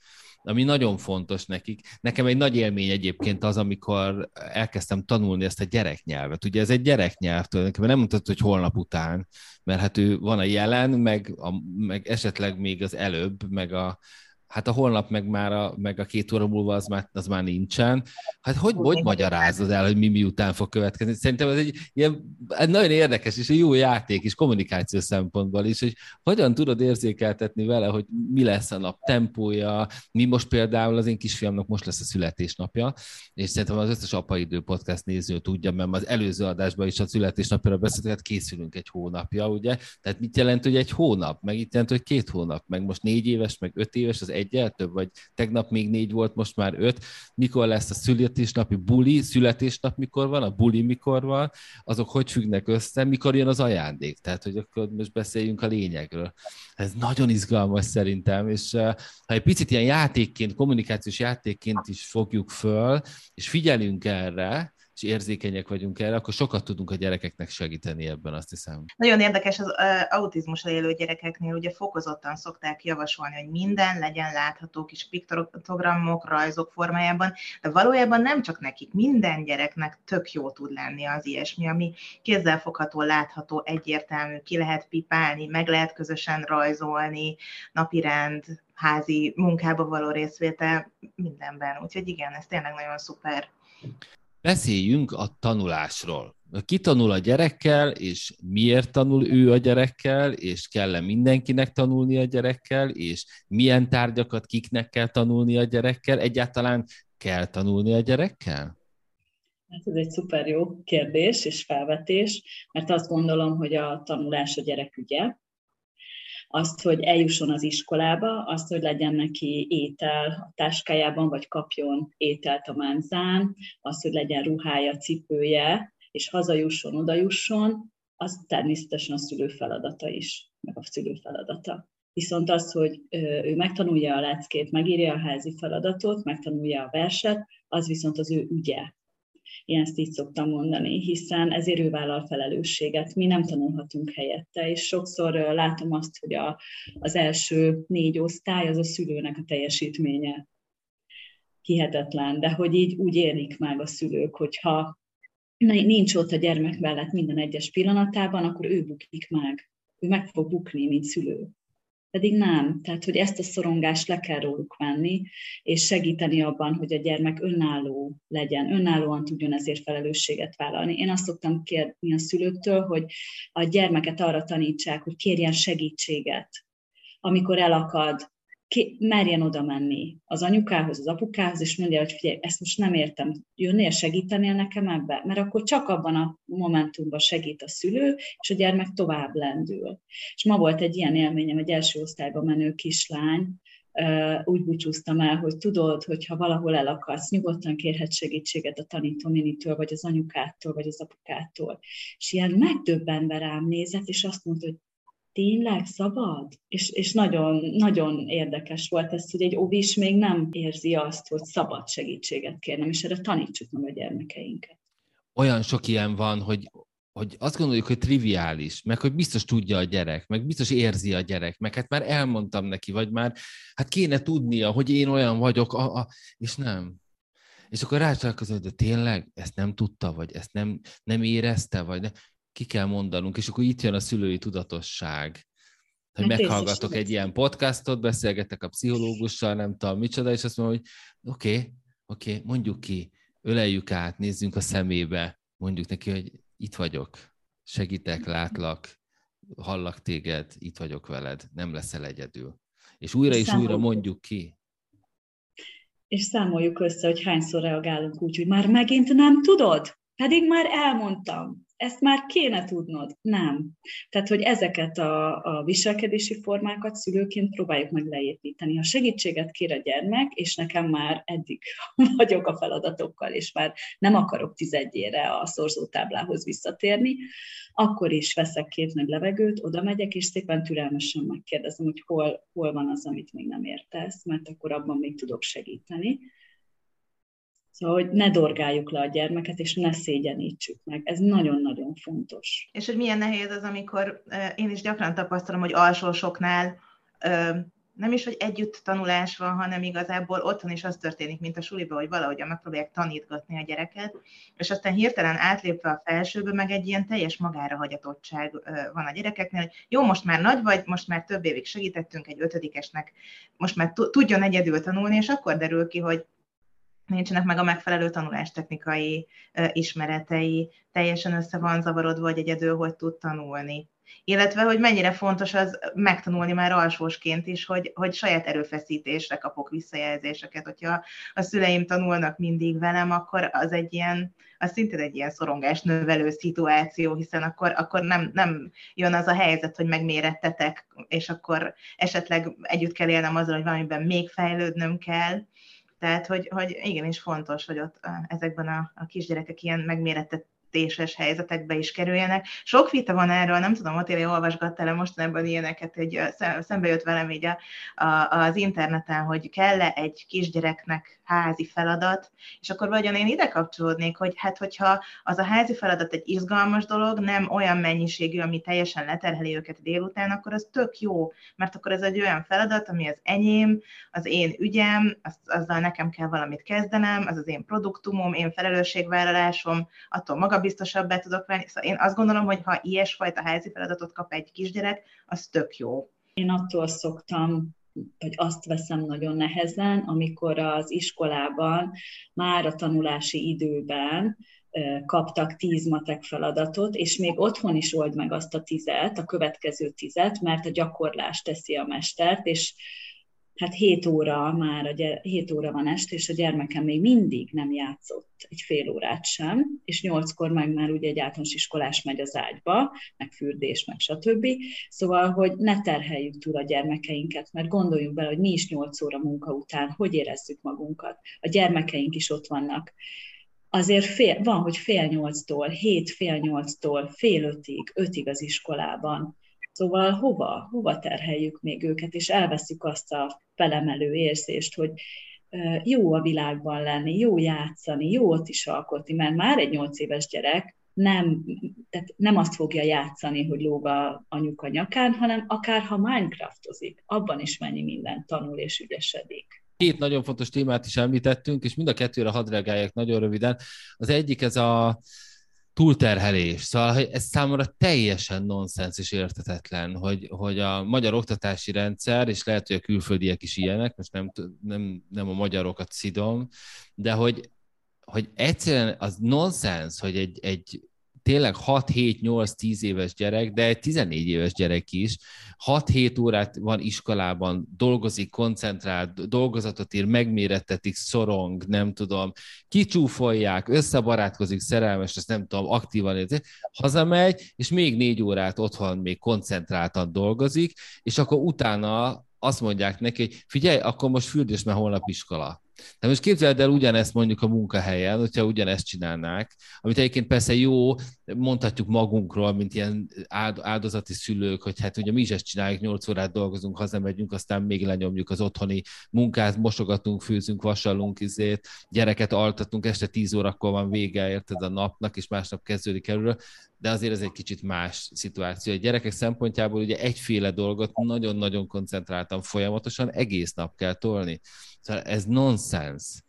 ami nagyon fontos nekik. Nekem egy nagy élmény egyébként az, amikor elkezdtem tanulni ezt a gyereknyelvet. Ugye ez egy gyereknyelv tulajdonképpen, nem mondtad, hogy holnap után, mert hát ő van a jelen, meg, a, meg esetleg még az előbb, meg a, hát a holnap meg már a, meg a két óra múlva az már, az már nincsen. Hát hogy, hogy magyarázod el, hogy mi miután fog következni? Szerintem ez egy ilyen egy nagyon érdekes és egy jó játék is kommunikáció szempontból is, hogy hogyan tudod érzékeltetni vele, hogy mi lesz a nap tempója. Mi most például az én kisfiamnak most lesz a születésnapja, és szerintem az összes apaidő podcast néző tudja, mert az előző adásban is a születésnapjára beszéltünk, hát készülünk egy hónapja, ugye? Tehát mit jelent, hogy egy hónap? Meg itt jelent, hogy két hónap? Meg most négy éves, meg öt éves, az egyel több, vagy tegnap még négy volt, most már öt. Mikor lesz a születésnapi buli, születésnap mikor van, a buli mikor van, azok hogy függnek össze, mikor jön az ajándék. Tehát, hogy akkor most beszéljünk a lényegről. Ez nagyon izgalmas szerintem, és eh, ha egy picit ilyen játékként, kommunikációs játékként is fogjuk föl, és figyelünk erre, és érzékenyek vagyunk erre, akkor sokat tudunk a gyerekeknek segíteni ebben, azt hiszem. Nagyon érdekes az autizmussal élő gyerekeknél, ugye fokozottan szokták javasolni, hogy minden legyen látható kis piktogramok, rajzok formájában, de valójában nem csak nekik, minden gyereknek tök jó tud lenni az ilyesmi, ami kézzelfogható, látható, egyértelmű, ki lehet pipálni, meg lehet közösen rajzolni, napirend, házi munkába való részvétel, mindenben. Úgyhogy igen, ez tényleg nagyon szuper. Beszéljünk a tanulásról. Ki tanul a gyerekkel, és miért tanul ő a gyerekkel, és kell-e mindenkinek tanulni a gyerekkel, és milyen tárgyakat kiknek kell tanulni a gyerekkel, egyáltalán kell tanulni a gyerekkel? Hát ez egy szuper jó kérdés és felvetés, mert azt gondolom, hogy a tanulás a gyerek ügye, azt, hogy eljusson az iskolába, azt, hogy legyen neki étel a táskájában, vagy kapjon ételt a menzán, azt, hogy legyen ruhája, cipője, és hazajusson, odajusson, az természetesen a szülő feladata is, meg a szülő feladata. Viszont az, hogy ő megtanulja a leckét, megírja a házi feladatot, megtanulja a verset, az viszont az ő ügye. Én ezt így szoktam mondani, hiszen ezért ő vállal felelősséget. Mi nem tanulhatunk helyette, és sokszor látom azt, hogy a, az első négy osztály az a szülőnek a teljesítménye. Hihetetlen, de hogy így úgy érnik meg a szülők, hogyha nincs ott a gyermek mellett minden egyes pillanatában, akkor ő bukik meg. Ő meg fog bukni, mint szülő pedig nem. Tehát, hogy ezt a szorongást le kell róluk venni, és segíteni abban, hogy a gyermek önálló legyen, önállóan tudjon ezért felelősséget vállalni. Én azt szoktam kérni a szülőktől, hogy a gyermeket arra tanítsák, hogy kérjen segítséget, amikor elakad, ki, merjen oda menni az anyukához, az apukához, és mondja, hogy figyelj, ezt most nem értem, jönnél, segítenél nekem ebbe? Mert akkor csak abban a momentumban segít a szülő, és a gyermek tovább lendül. És ma volt egy ilyen élményem, egy első osztályban menő kislány, úgy búcsúztam el, hogy tudod, hogy ha valahol elakadsz, nyugodtan kérhet segítséget a tanítónénitől, vagy az anyukától, vagy az apukától. És ilyen megdöbbenve rám nézett, és azt mondta, hogy tényleg szabad? És, és nagyon, nagyon érdekes volt ez, hogy egy óvis még nem érzi azt, hogy szabad segítséget kérnem, és erre tanítsuk meg a gyermekeinket. Olyan sok ilyen van, hogy hogy azt gondoljuk, hogy triviális, meg hogy biztos tudja a gyerek, meg biztos érzi a gyerek, meg hát már elmondtam neki, vagy már hát kéne tudnia, hogy én olyan vagyok, a, a, és nem. És akkor rácsálkozom, hogy de tényleg ezt nem tudta, vagy ezt nem, nem érezte, vagy nem ki kell mondanunk, és akkor itt jön a szülői tudatosság, hogy hát meghallgatok egy ilyen podcastot, beszélgetek a pszichológussal, nem tudom micsoda, és azt mondom, hogy oké, okay, oké, okay, mondjuk ki, öleljük át, nézzünk a szemébe, mondjuk neki, hogy itt vagyok, segítek, látlak, hallak téged, itt vagyok veled, nem leszel egyedül. És újra és, és újra mondjuk ki. És számoljuk össze, hogy hányszor reagálunk úgy, hogy már megint nem tudod? Pedig már elmondtam, ezt már kéne tudnod. Nem. Tehát, hogy ezeket a, a viselkedési formákat szülőként próbáljuk meg leépíteni. Ha segítséget kér a gyermek, és nekem már eddig [laughs] vagyok a feladatokkal, és már nem akarok tizedjére a szorzótáblához visszatérni, akkor is veszek két nagy levegőt, oda megyek, és szépen türelmesen megkérdezem, hogy hol, hol van az, amit még nem értesz, mert akkor abban még tudok segíteni Szóval, hogy ne dorgáljuk le a gyermeket, és ne szégyenítsük meg. Ez nagyon-nagyon fontos. És hogy milyen nehéz az, amikor én is gyakran tapasztalom, hogy alsósoknál nem is, hogy együtt tanulás van, hanem igazából otthon is az történik, mint a suliba, hogy valahogy megpróbálják tanítgatni a gyereket, és aztán hirtelen átlépve a felsőbe, meg egy ilyen teljes magára hagyatottság van a gyerekeknél, hogy jó, most már nagy vagy, most már több évig segítettünk egy ötödikesnek, most már tudjon egyedül tanulni, és akkor derül ki, hogy nincsenek meg a megfelelő tanulástechnikai ismeretei, teljesen össze van zavarodva, vagy egyedül hogy tud tanulni. Illetve, hogy mennyire fontos az megtanulni már alsósként is, hogy, hogy saját erőfeszítésre kapok visszajelzéseket. Hogyha a szüleim tanulnak mindig velem, akkor az egy ilyen, az szintén egy ilyen szorongás növelő szituáció, hiszen akkor, akkor nem, nem jön az a helyzet, hogy megmérettetek, és akkor esetleg együtt kell élnem azzal, hogy valamiben még fejlődnöm kell, tehát, hogy, hogy igenis fontos, hogy ott ezekben a, a kisgyerekek ilyen megméretett téses helyzetekbe is kerüljenek. Sok vita van erről, nem tudom, Otélia olvasgatta le mostanában ilyeneket, hogy szembe jött velem így a, a, az interneten, hogy kell-e egy kisgyereknek házi feladat, és akkor vagyon én ide kapcsolódnék, hogy hát hogyha az a házi feladat egy izgalmas dolog, nem olyan mennyiségű, ami teljesen leterheli őket délután, akkor az tök jó, mert akkor ez egy olyan feladat, ami az enyém, az én ügyem, az, azzal nekem kell valamit kezdenem, az az én produktumom, én felelősségvállalásom, attól magabiztosabbá tudok venni. Szóval én azt gondolom, hogy ha ilyesfajta házi feladatot kap egy kisgyerek, az tök jó. Én attól szoktam vagy azt veszem nagyon nehezen, amikor az iskolában már a tanulási időben kaptak tíz matek feladatot, és még otthon is old meg azt a tizet, a következő tizet, mert a gyakorlás teszi a mestert, és hát 7 óra már, a gyere, 7 óra van este, és a gyermekem még mindig nem játszott egy fél órát sem, és nyolckor meg már ugye egy általános iskolás megy az ágyba, meg fürdés, meg stb. Szóval, hogy ne terheljük túl a gyermekeinket, mert gondoljunk bele, hogy mi is 8 óra munka után, hogy érezzük magunkat. A gyermekeink is ott vannak azért fél, van, hogy fél nyolctól, hét fél nyolctól, fél ötig, ötig az iskolában. Szóval hova, hova terheljük még őket, és elveszük azt a felemelő érzést, hogy jó a világban lenni, jó játszani, jó ott is alkotni, mert már egy nyolc éves gyerek nem, tehát nem azt fogja játszani, hogy lóg a anyuka nyakán, hanem akár ha Minecraftozik, abban is mennyi minden tanul és ügyesedik. Két nagyon fontos témát is említettünk, és mind a kettőre hadd reagáljak nagyon röviden. Az egyik ez a túlterhelés. Szóval hogy ez számomra teljesen nonsens és értetetlen, hogy, hogy a magyar oktatási rendszer, és lehet, hogy a külföldiek is ilyenek, most nem, nem, nem a magyarokat szidom, de hogy, hogy egyszerűen az nonsens, hogy egy, egy tényleg 6-7-8-10 éves gyerek, de egy 14 éves gyerek is, 6-7 órát van iskolában, dolgozik, koncentrál, dolgozatot ír, megmérettetik, szorong, nem tudom, kicsúfolják, összebarátkozik, szerelmes, ezt nem tudom, aktívan érzi, hazamegy, és még négy órát otthon még koncentráltan dolgozik, és akkor utána azt mondják neki, hogy figyelj, akkor most fürdés, mert holnap iskola. De most képzeld el ugyanezt mondjuk a munkahelyen, hogyha ugyanezt csinálnák, amit egyébként persze jó, mondhatjuk magunkról, mint ilyen áldozati szülők, hogy hát ugye mi is ezt csináljuk, 8 órát dolgozunk, hazamegyünk, aztán még lenyomjuk az otthoni munkát, mosogatunk, főzünk, vasalunk, izét, gyereket altatunk, este 10 órakor van vége, érted a napnak, és másnap kezdődik előre, de azért ez egy kicsit más szituáció. A gyerekek szempontjából ugye egyféle dolgot nagyon-nagyon koncentráltan folyamatosan egész nap kell tolni. Szóval ez nonsens.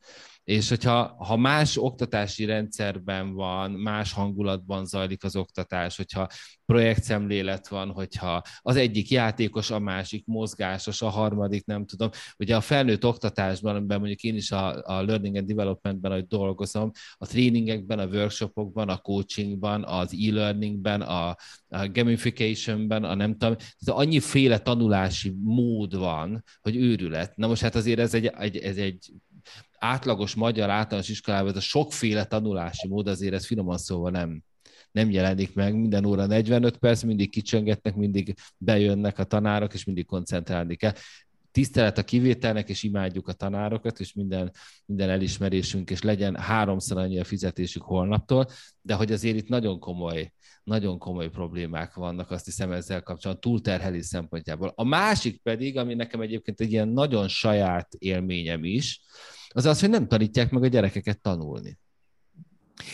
És hogyha ha más oktatási rendszerben van, más hangulatban zajlik az oktatás, hogyha projektszemlélet van, hogyha az egyik játékos, a másik mozgásos, a harmadik nem tudom. Ugye a felnőtt oktatásban, amiben mondjuk én is a, a Learning and Developmentben, hogy dolgozom, a tréningekben, a workshopokban, a coachingban, az e-learningben, a, a gamificationben, a nem tudom, tehát annyiféle tanulási mód van, hogy őrület. Na most hát azért ez egy, egy, ez egy átlagos magyar általános iskolában ez a sokféle tanulási mód azért ez finoman szóval nem, nem jelenik meg, minden óra 45 perc, mindig kicsöngetnek, mindig bejönnek a tanárok, és mindig koncentrálni kell. Tisztelet a kivételnek, és imádjuk a tanárokat, és minden, minden elismerésünk, és legyen háromszor annyi a fizetésük holnaptól, de hogy azért itt nagyon komoly, nagyon komoly problémák vannak, azt hiszem ezzel kapcsolatban, túlterhelés szempontjából. A másik pedig, ami nekem egyébként egy ilyen nagyon saját élményem is, az az, hogy nem tanítják meg a gyerekeket tanulni.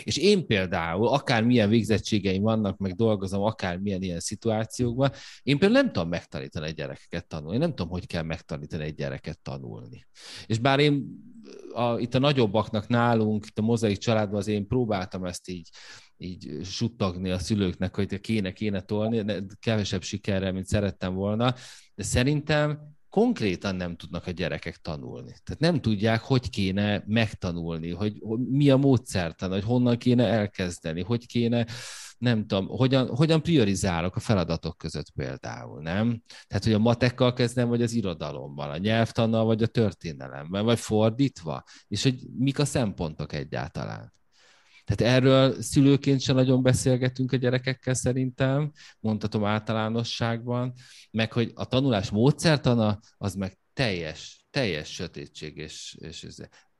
És én például, akár milyen végzettségeim vannak, meg dolgozom, akár milyen ilyen szituációkban, én például nem tudom megtanítani egy gyerekeket tanulni, nem tudom, hogy kell megtanítani egy gyereket tanulni. És bár én a, itt a nagyobbaknak nálunk, itt a mozaik családban az én próbáltam ezt így, így suttagni a szülőknek, hogy kéne, kéne tolni, de kevesebb sikerrel, mint szerettem volna, de szerintem konkrétan nem tudnak a gyerekek tanulni. Tehát nem tudják, hogy kéne megtanulni, hogy, mi a módszertan, hogy honnan kéne elkezdeni, hogy kéne, nem tudom, hogyan, hogyan priorizálok a feladatok között például, nem? Tehát, hogy a matekkal kezdem, vagy az irodalommal, a nyelvtannal, vagy a történelemmel, vagy fordítva, és hogy mik a szempontok egyáltalán. Tehát erről szülőként sem nagyon beszélgetünk a gyerekekkel szerintem, mondhatom általánosságban, meg hogy a tanulás módszertana az meg teljes, teljes sötétség, és, és ez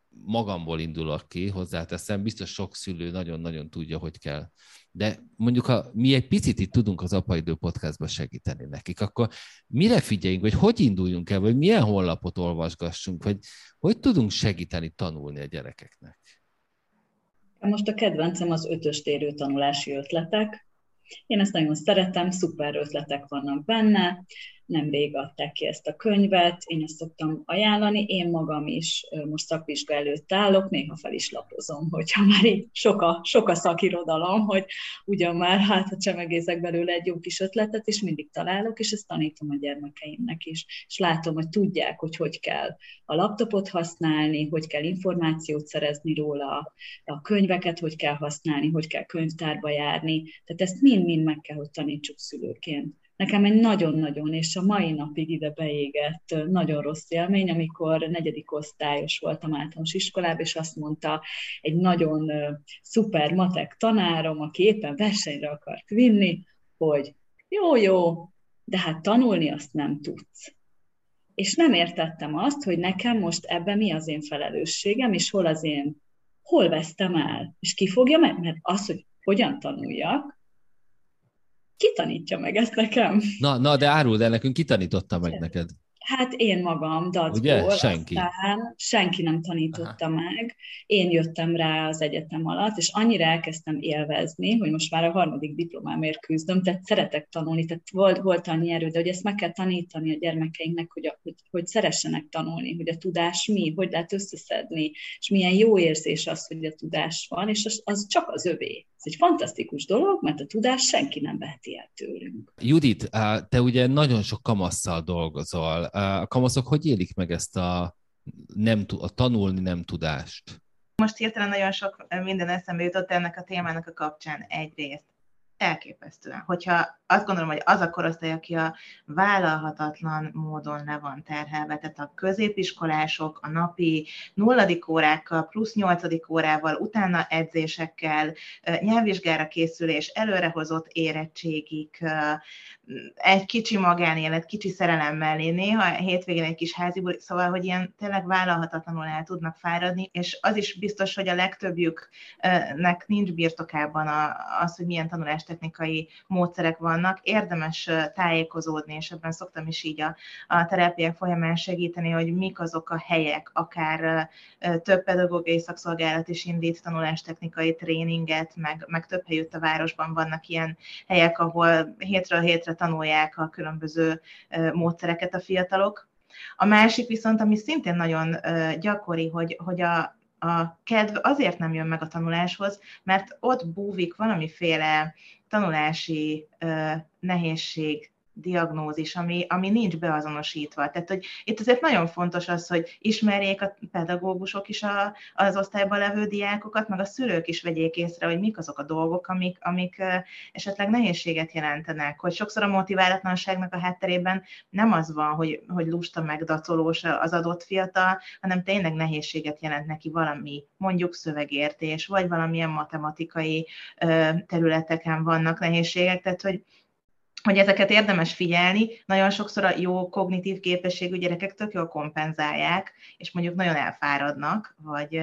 magamból indulok ki, hozzáteszem, biztos sok szülő nagyon-nagyon tudja, hogy kell. De mondjuk, ha mi egy picit itt tudunk az Apaidő podcastban segíteni nekik, akkor mire figyeljünk, vagy hogy induljunk el, vagy milyen honlapot olvasgassunk, vagy hogy tudunk segíteni tanulni a gyerekeknek? Most a kedvencem az ötös térő tanulási ötletek. Én ezt nagyon szeretem, szuper ötletek vannak benne, nemrég adták ki ezt a könyvet, én ezt szoktam ajánlani, én magam is most szakvizsga előtt állok, néha fel is lapozom, hogyha már így sok a, sok a szakirodalom, hogy ugyan már hát ha csemegézek belőle egy jó kis ötletet, és mindig találok, és ezt tanítom a gyermekeimnek is, és látom, hogy tudják, hogy hogy kell a laptopot használni, hogy kell információt szerezni róla, a könyveket hogy kell használni, hogy kell könyvtárba járni, tehát ezt mind-mind meg kell, hogy tanítsuk szülőként nekem egy nagyon-nagyon, és a mai napig ide beégett nagyon rossz élmény, amikor negyedik osztályos voltam általános iskolában, és azt mondta egy nagyon szuper matek tanárom, aki éppen versenyre akart vinni, hogy jó, jó, de hát tanulni azt nem tudsz. És nem értettem azt, hogy nekem most ebben mi az én felelősségem, és hol az én, hol vesztem el, és ki fogja meg, mert az, hogy hogyan tanuljak, ki tanítja meg ezt nekem? Na, na de áruld el nekünk, ki tanította meg neked? Hát én magam, dacból, Ugye? Senki. aztán senki nem tanította Aha. meg. Én jöttem rá az egyetem alatt, és annyira elkezdtem élvezni, hogy most már a harmadik diplomámért küzdöm, tehát szeretek tanulni, tehát volt, volt annyi erő, de hogy ezt meg kell tanítani a gyermekeinknek, hogy, a, hogy, hogy szeressenek tanulni, hogy a tudás mi, hogy lehet összeszedni, és milyen jó érzés az, hogy a tudás van, és az, az csak az övé. Ez egy fantasztikus dolog, mert a tudás senki nem veheti el tőlünk. Judit, te ugye nagyon sok kamasszal dolgozol. A kamaszok hogy élik meg ezt a, nem, a tanulni nem tudást? Most hirtelen nagyon sok minden eszembe jutott ennek a témának a kapcsán egyrészt elképesztően. Hogyha azt gondolom, hogy az a korosztály, aki a vállalhatatlan módon le van terhelve, tehát a középiskolások a napi nulladik órákkal, plusz nyolcadik órával, utána edzésekkel, nyelvvizsgára készülés, előrehozott érettségik, egy kicsi magánélet, kicsi szerelem mellé, néha hétvégén egy kis háziból, szóval, hogy ilyen tényleg vállalhatatlanul el tudnak fáradni, és az is biztos, hogy a legtöbbjüknek nincs birtokában az, hogy milyen tanulástechnikai módszerek vannak, érdemes tájékozódni, és ebben szoktam is így a, a terápiák folyamán segíteni, hogy mik azok a helyek, akár több pedagógiai szakszolgálat is indít tanulástechnikai tréninget, meg, meg több helyütt a városban vannak ilyen helyek, ahol hétről hétre tanulják a különböző módszereket a fiatalok. A másik viszont, ami szintén nagyon gyakori, hogy, hogy a, a kedv azért nem jön meg a tanuláshoz, mert ott búvik valamiféle tanulási nehézség diagnózis, ami, ami nincs beazonosítva. Tehát, hogy itt azért nagyon fontos az, hogy ismerjék a pedagógusok is a, az osztályban levő diákokat, meg a szülők is vegyék észre, hogy mik azok a dolgok, amik, amik esetleg nehézséget jelentenek. Hogy sokszor a motiválatlanságnak a hátterében nem az van, hogy, hogy lusta meg dacolós az adott fiatal, hanem tényleg nehézséget jelent neki valami, mondjuk szövegértés, vagy valamilyen matematikai területeken vannak nehézségek, tehát hogy hogy ezeket érdemes figyelni, nagyon sokszor a jó kognitív képességű gyerekek tök jól kompenzálják, és mondjuk nagyon elfáradnak, vagy,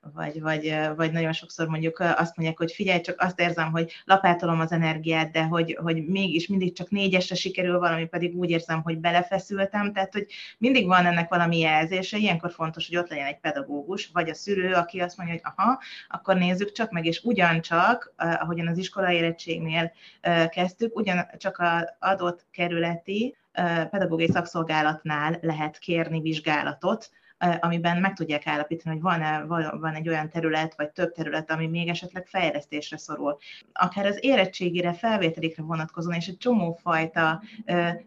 vagy, vagy, vagy nagyon sokszor mondjuk azt mondják, hogy figyelj, csak azt érzem, hogy lapátolom az energiát, de hogy, hogy mégis mindig csak négyesre sikerül valami, pedig úgy érzem, hogy belefeszültem, tehát hogy mindig van ennek valami jelzése, ilyenkor fontos, hogy ott legyen egy pedagógus, vagy a szülő, aki azt mondja, hogy aha, akkor nézzük csak meg, és ugyancsak, ahogyan az iskola érettségnél kezdtük, ugyancsak csak az adott kerületi pedagógiai szakszolgálatnál lehet kérni vizsgálatot, amiben meg tudják állapítani, hogy van-e van egy olyan terület, vagy több terület, ami még esetleg fejlesztésre szorul. Akár az érettségére, felvételikre vonatkozóan, és egy csomó fajta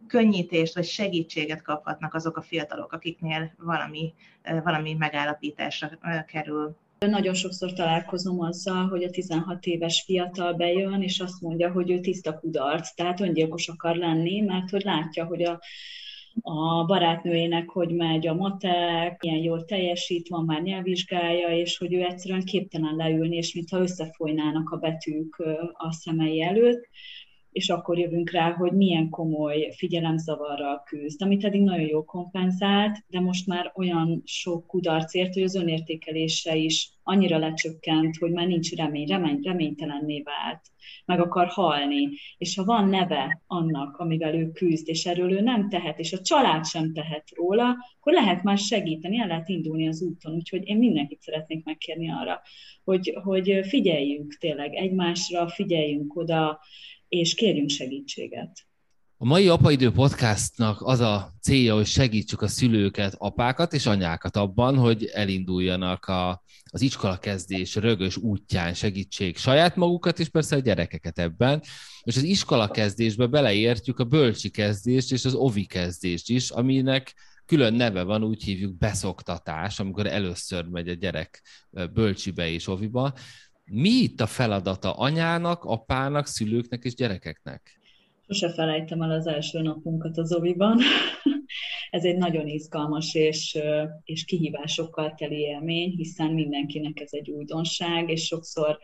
könnyítést vagy segítséget kaphatnak azok a fiatalok, akiknél valami, valami megállapításra kerül. Nagyon sokszor találkozom azzal, hogy a 16 éves fiatal bejön, és azt mondja, hogy ő tiszta kudarc, tehát öngyilkos akar lenni, mert hogy látja, hogy a, a barátnőjének, hogy megy a matek, milyen jól teljesít, van már nyelvvizsgája, és hogy ő egyszerűen képtelen leülni, és mintha összefolynának a betűk a szemei előtt és akkor jövünk rá, hogy milyen komoly figyelemzavarral küzd, amit eddig nagyon jól kompenzált, de most már olyan sok kudarc ért, hogy az önértékelése is annyira lecsökkent, hogy már nincs remény, remény reménytelenné vált, meg akar halni. És ha van neve annak, amivel ő küzd, és erről ő nem tehet, és a család sem tehet róla, akkor lehet már segíteni, el lehet indulni az úton. Úgyhogy én mindenkit szeretnék megkérni arra, hogy, hogy figyeljünk tényleg egymásra, figyeljünk oda, és kérjünk segítséget. A mai Apaidő podcastnak az a célja, hogy segítsük a szülőket, apákat és anyákat abban, hogy elinduljanak a, az iskola kezdés rögös útján segítség saját magukat, és persze a gyerekeket ebben. És az iskola kezdésbe beleértjük a bölcsi kezdést és az ovi kezdést is, aminek külön neve van, úgy hívjuk beszoktatás, amikor először megy a gyerek bölcsibe és oviba. Mi itt a feladata anyának, apának, szülőknek és gyerekeknek? Sose felejtem el az első napunkat az oviban. [laughs] Ez egy nagyon izgalmas és, és kihívásokkal teli élmény, hiszen mindenkinek ez egy újdonság, és sokszor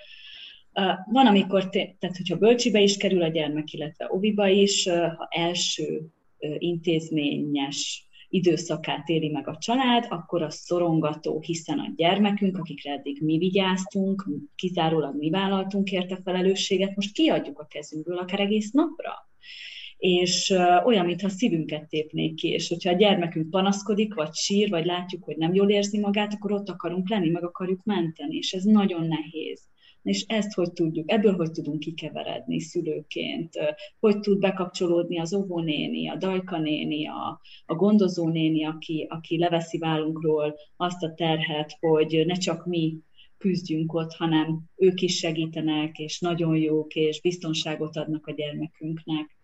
van, amikor, te, tehát hogyha bölcsibe is kerül a gyermek, illetve oviba is, ha első intézményes időszakát éli meg a család, akkor az szorongató, hiszen a gyermekünk, akikre eddig mi vigyáztunk, kizárólag mi vállaltunk érte felelősséget, most kiadjuk a kezünkből akár egész napra. És olyan, mintha szívünket tépnék ki, és hogyha a gyermekünk panaszkodik, vagy sír, vagy látjuk, hogy nem jól érzi magát, akkor ott akarunk lenni, meg akarjuk menteni, és ez nagyon nehéz és ezt hogy tudjuk, ebből hogy tudunk kikeveredni szülőként, hogy tud bekapcsolódni az óvónéni, a dajkanéni, a, a gondozónéni, aki, aki leveszi vállunkról azt a terhet, hogy ne csak mi küzdjünk ott, hanem ők is segítenek, és nagyon jók, és biztonságot adnak a gyermekünknek.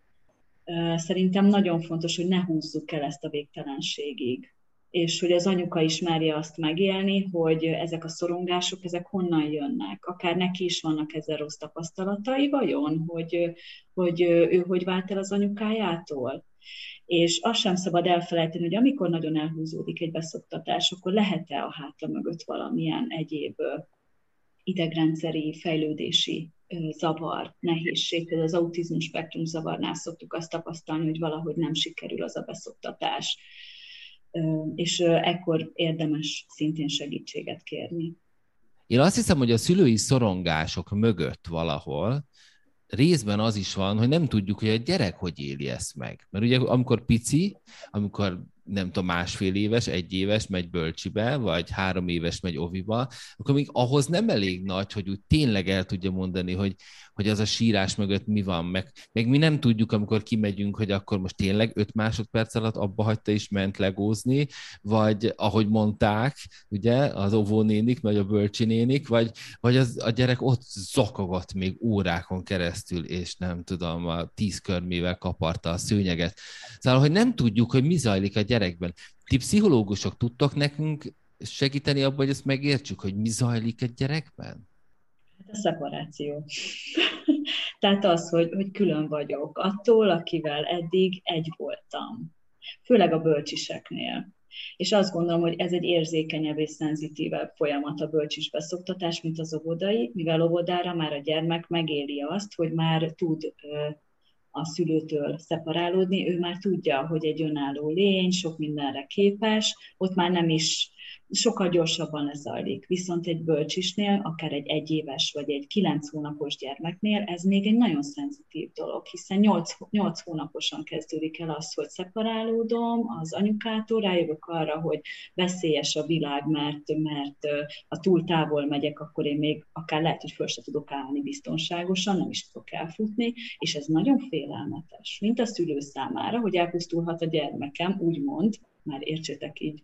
Szerintem nagyon fontos, hogy ne húzzuk el ezt a végtelenségig és hogy az anyuka is azt megélni, hogy ezek a szorongások, ezek honnan jönnek. Akár neki is vannak ezzel rossz tapasztalatai, vajon, hogy, hogy ő hogy vált el az anyukájától. És azt sem szabad elfelejteni, hogy amikor nagyon elhúzódik egy beszoktatás, akkor lehet-e a hátra mögött valamilyen egyéb idegrendszeri fejlődési zavar, nehézség. Például az autizmus spektrum zavarnál szoktuk azt tapasztalni, hogy valahogy nem sikerül az a beszoktatás és ekkor érdemes szintén segítséget kérni. Én azt hiszem, hogy a szülői szorongások mögött valahol részben az is van, hogy nem tudjuk, hogy a gyerek hogy éli ezt meg. Mert ugye amikor pici, amikor nem tudom, másfél éves, egy éves megy bölcsibe, vagy három éves megy oviba, akkor még ahhoz nem elég nagy, hogy úgy tényleg el tudja mondani, hogy, hogy az a sírás mögött mi van, meg, meg mi nem tudjuk, amikor kimegyünk, hogy akkor most tényleg öt másodperc alatt abba hagyta és ment legózni, vagy ahogy mondták, ugye, az óvónénik, vagy a bölcsinénik, vagy, vagy az, a gyerek ott zakogott még órákon keresztül, és nem tudom, a tíz körmével kaparta a szőnyeget. Szóval, hogy nem tudjuk, hogy mi zajlik a gyerekben. Ti pszichológusok tudtok nekünk segíteni abban, hogy ezt megértsük, hogy mi zajlik egy gyerekben? A szeparáció. [laughs] Tehát az, hogy, hogy külön vagyok attól, akivel eddig egy voltam. Főleg a bölcsiseknél. És azt gondolom, hogy ez egy érzékenyebb és szenzitívebb folyamat a bölcsis beszoktatás, mint az óvodai, mivel óvodára már a gyermek megéli azt, hogy már tud a szülőtől szeparálódni, ő már tudja, hogy egy önálló lény, sok mindenre képes, ott már nem is sokkal gyorsabban lezajlik. Viszont egy bölcsisnél, akár egy egyéves vagy egy kilenc hónapos gyermeknél ez még egy nagyon szenzitív dolog, hiszen nyolc, nyolc hónaposan kezdődik el az, hogy szeparálódom az anyukától, rájövök arra, hogy veszélyes a világ, mert, mert ha túl távol megyek, akkor én még akár lehet, hogy föl se tudok állni biztonságosan, nem is tudok elfutni, és ez nagyon félelmetes, mint a szülő számára, hogy elpusztulhat a gyermekem, úgymond, már értsétek így,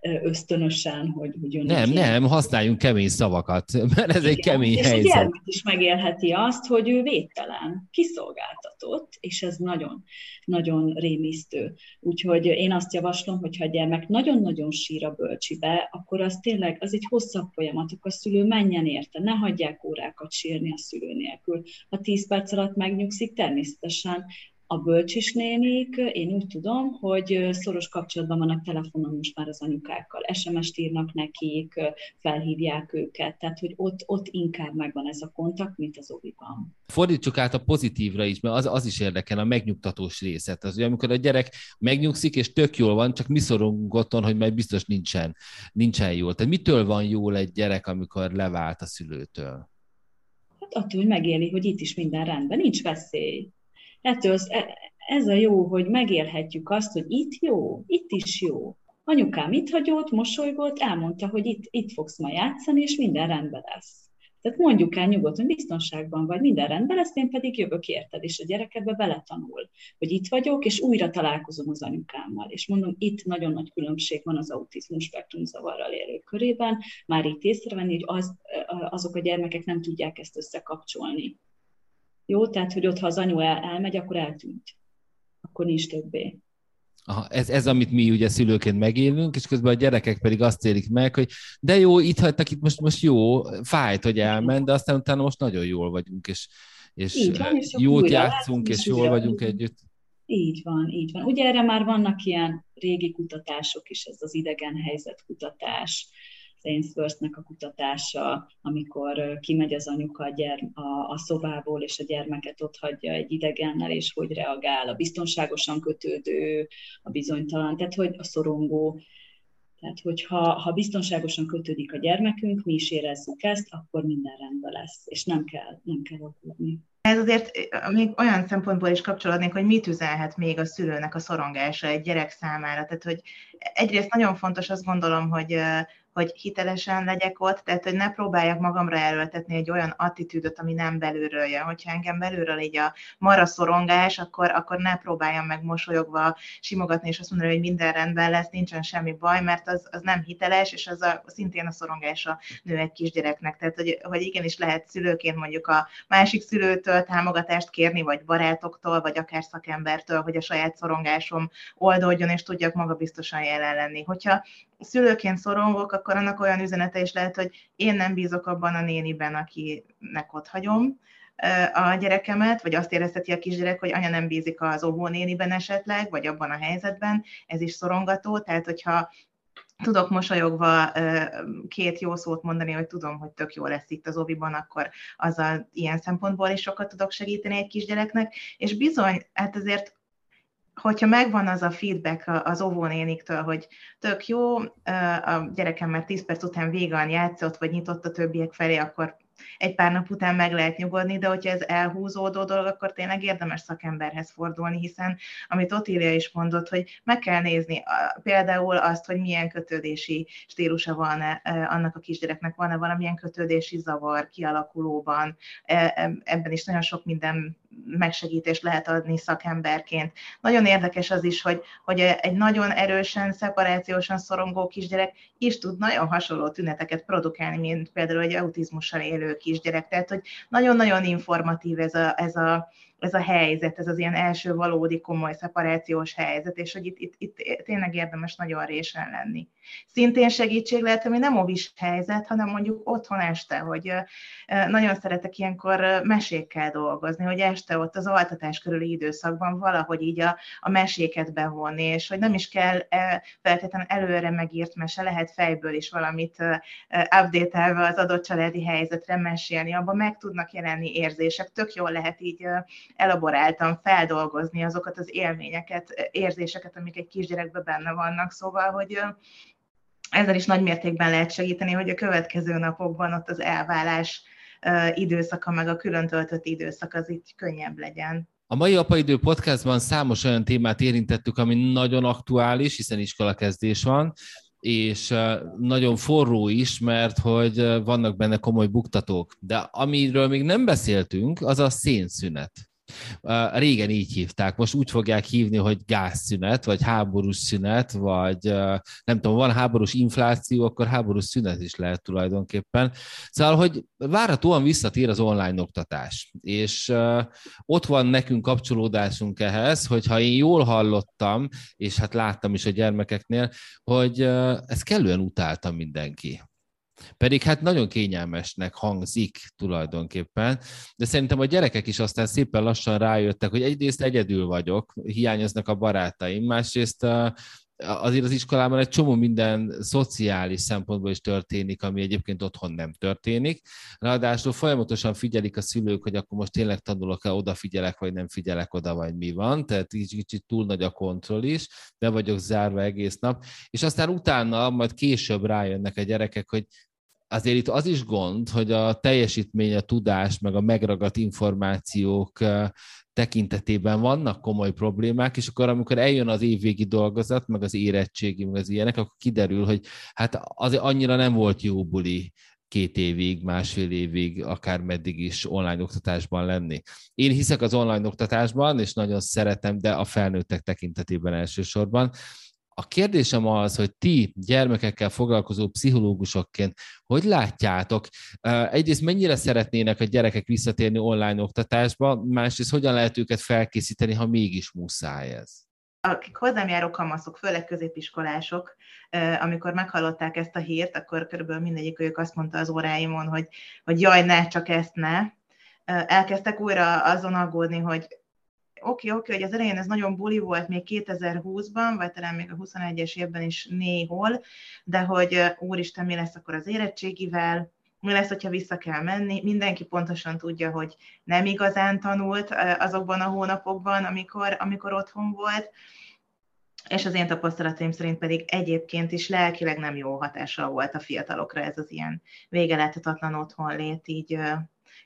ösztönösen, hogy, hogy jön Nem, nem, használjunk kemény szavakat, [laughs] mert ez Igen. egy kemény és helyzet. És a gyermek is megélheti azt, hogy ő védtelen, kiszolgáltatott, és ez nagyon, nagyon rémisztő. Úgyhogy én azt javaslom, hogy ha a gyermek nagyon-nagyon sír a bölcsibe, akkor az tényleg, az egy hosszabb folyamat, akkor a szülő menjen érte, ne hagyják órákat sírni a szülő nélkül. Ha 10 perc alatt megnyugszik, természetesen a bölcsisnénik, én úgy tudom, hogy szoros kapcsolatban vannak telefonon most már az anyukákkal, SMS-t írnak nekik, felhívják őket, tehát hogy ott, ott inkább megvan ez a kontakt, mint az oviban. Fordítsuk át a pozitívra is, mert az, az is érdekel, a megnyugtatós részet. Az, hogy amikor a gyerek megnyugszik, és tök jól van, csak mi szorongunk otthon, hogy majd biztos nincsen, nincsen jól. Tehát mitől van jól egy gyerek, amikor levált a szülőtől? Hát attól, hogy megéli, hogy itt is minden rendben, nincs veszély ettől az, e, ez a jó, hogy megélhetjük azt, hogy itt jó, itt is jó. Anyukám itt hagyott, mosolygott, elmondta, hogy itt, itt fogsz ma játszani, és minden rendben lesz. Tehát mondjuk el nyugodtan, biztonságban vagy, minden rendben lesz, én pedig jövök érted, és a gyerek ebbe beletanul, hogy itt vagyok, és újra találkozom az anyukámmal. És mondom, itt nagyon nagy különbség van az autizmus spektrum zavarral élők körében, már itt észrevenni, hogy az, azok a gyermekek nem tudják ezt összekapcsolni. Jó, tehát, hogy ott, ha az anyu el, elmegy, akkor eltűnt. Akkor nincs többé. Aha, ez, ez, amit mi ugye szülőként megélünk, és közben a gyerekek pedig azt élik meg, hogy de jó, itt hagytak, itt most, most jó, fájt, hogy elment, de aztán utána most nagyon jól vagyunk, és, és, van, és jót játszunk, és jól vagyunk együtt. Így van, így van. Ugye erre már vannak ilyen régi kutatások is, ez az idegen helyzet kutatás, Ainsworth-nek a kutatása, amikor kimegy az anyuka a, gyerm- a, a szobából, és a gyermeket ott hagyja egy idegennel, és hogy reagál a biztonságosan kötődő, a bizonytalan, tehát hogy a szorongó, tehát, hogyha ha biztonságosan kötődik a gyermekünk, mi is érezzük ezt, akkor minden rendben lesz, és nem kell, nem kell aggódni. Ez azért még olyan szempontból is kapcsolódnék, hogy mit üzenhet még a szülőnek a szorongása egy gyerek számára. Tehát, hogy egyrészt nagyon fontos azt gondolom, hogy hogy hitelesen legyek ott, tehát hogy ne próbáljak magamra erőltetni egy olyan attitűdöt, ami nem belülről jön. Hogyha engem belülről így a mara szorongás, akkor, akkor ne próbáljam meg mosolyogva simogatni, és azt mondani, hogy minden rendben lesz, nincsen semmi baj, mert az, az nem hiteles, és az a, szintén a szorongása nő egy kisgyereknek. Tehát, hogy, hogy igenis lehet szülőként mondjuk a másik szülőtől támogatást kérni, vagy barátoktól, vagy akár szakembertől, hogy a saját szorongásom oldódjon, és tudjak magabiztosan jelen lenni. Hogyha szülőként szorongok, akkor annak olyan üzenete is lehet, hogy én nem bízok abban a néniben, akinek ott hagyom a gyerekemet, vagy azt érezteti a kisgyerek, hogy anya nem bízik az óvónéniben esetleg, vagy abban a helyzetben, ez is szorongató, tehát hogyha tudok mosolyogva két jó szót mondani, hogy tudom, hogy tök jó lesz itt az oviban, akkor azzal ilyen szempontból is sokat tudok segíteni egy kisgyereknek, és bizony, hát azért hogyha megvan az a feedback az óvónéniktől, hogy tök jó, a gyerekem már 10 perc után végan játszott, vagy nyitott a többiek felé, akkor egy pár nap után meg lehet nyugodni, de hogyha ez elhúzódó dolog, akkor tényleg érdemes szakemberhez fordulni, hiszen amit Otília is mondott, hogy meg kell nézni például azt, hogy milyen kötődési stílusa van -e, annak a kisgyereknek, van-e valamilyen kötődési zavar kialakulóban, e, ebben is nagyon sok minden megsegítést lehet adni szakemberként. Nagyon érdekes az is, hogy, hogy egy nagyon erősen, szeparációsan szorongó kisgyerek is tud nagyon hasonló tüneteket produkálni, mint például egy autizmussal élő kisgyerek. Tehát, hogy nagyon-nagyon informatív ez a, ez a ez a helyzet, ez az ilyen első valódi komoly szeparációs helyzet, és hogy itt, itt, itt tényleg érdemes nagyon résen lenni. Szintén segítség lehet, ami nem ovis helyzet, hanem mondjuk otthon este, hogy nagyon szeretek ilyenkor mesékkel dolgozni, hogy este ott az altatás körüli időszakban valahogy így a, a meséket bevonni, és hogy nem is kell feltétlenül előre megírt mese, lehet fejből is valamit update az adott családi helyzetre mesélni, abban meg tudnak jelenni érzések, tök jól lehet így elaboráltan feldolgozni azokat az élményeket, érzéseket, amik egy kisgyerekben benne vannak. Szóval, hogy ezzel is nagy mértékben lehet segíteni, hogy a következő napokban ott az elválás időszaka, meg a külön töltött időszak az itt könnyebb legyen. A mai Apaidő podcastban számos olyan témát érintettük, ami nagyon aktuális, hiszen iskolakezdés van, és nagyon forró is, mert hogy vannak benne komoly buktatók. De amiről még nem beszéltünk, az a szénszünet. Régen így hívták, most úgy fogják hívni, hogy gázszünet, vagy háborús szünet, vagy nem tudom, van háborús infláció, akkor háborús szünet is lehet tulajdonképpen. Szóval, hogy várhatóan visszatér az online oktatás, és ott van nekünk kapcsolódásunk ehhez, hogyha én jól hallottam, és hát láttam is a gyermekeknél, hogy ezt kellően utálta mindenki. Pedig hát nagyon kényelmesnek hangzik tulajdonképpen, de szerintem a gyerekek is aztán szépen lassan rájöttek, hogy egyrészt egyedül vagyok, hiányoznak a barátaim, másrészt azért az iskolában egy csomó minden szociális szempontból is történik, ami egyébként otthon nem történik. Ráadásul folyamatosan figyelik a szülők, hogy akkor most tényleg tanulok-e, odafigyelek, vagy nem figyelek oda, vagy mi van. Tehát kicsit túl nagy a kontroll is, de vagyok zárva egész nap. És aztán utána, majd később rájönnek a gyerekek, hogy azért itt az is gond, hogy a teljesítmény, a tudás, meg a megragadt információk tekintetében vannak komoly problémák, és akkor amikor eljön az évvégi dolgozat, meg az érettségi, meg az ilyenek, akkor kiderül, hogy hát az annyira nem volt jó buli két évig, másfél évig, akár meddig is online oktatásban lenni. Én hiszek az online oktatásban, és nagyon szeretem, de a felnőttek tekintetében elsősorban. A kérdésem az, hogy ti gyermekekkel foglalkozó pszichológusokként hogy látjátok? Egyrészt mennyire szeretnének a gyerekek visszatérni online oktatásba, másrészt hogyan lehet őket felkészíteni, ha mégis muszáj ez? akik hozzám járó kamaszok, főleg középiskolások, amikor meghallották ezt a hírt, akkor körülbelül mindegyik ők azt mondta az óráimon, hogy, hogy jaj, ne, csak ezt ne. Elkezdtek újra azon aggódni, hogy oké, oké, hogy az elején ez nagyon buli volt még 2020-ban, vagy talán még a 21-es évben is néhol, de hogy úristen, mi lesz akkor az érettségivel, mi lesz, hogyha vissza kell menni. Mindenki pontosan tudja, hogy nem igazán tanult azokban a hónapokban, amikor, amikor otthon volt, és az én tapasztalataim szerint pedig egyébként is lelkileg nem jó hatással volt a fiatalokra ez az ilyen végeláthatatlan otthonlét, így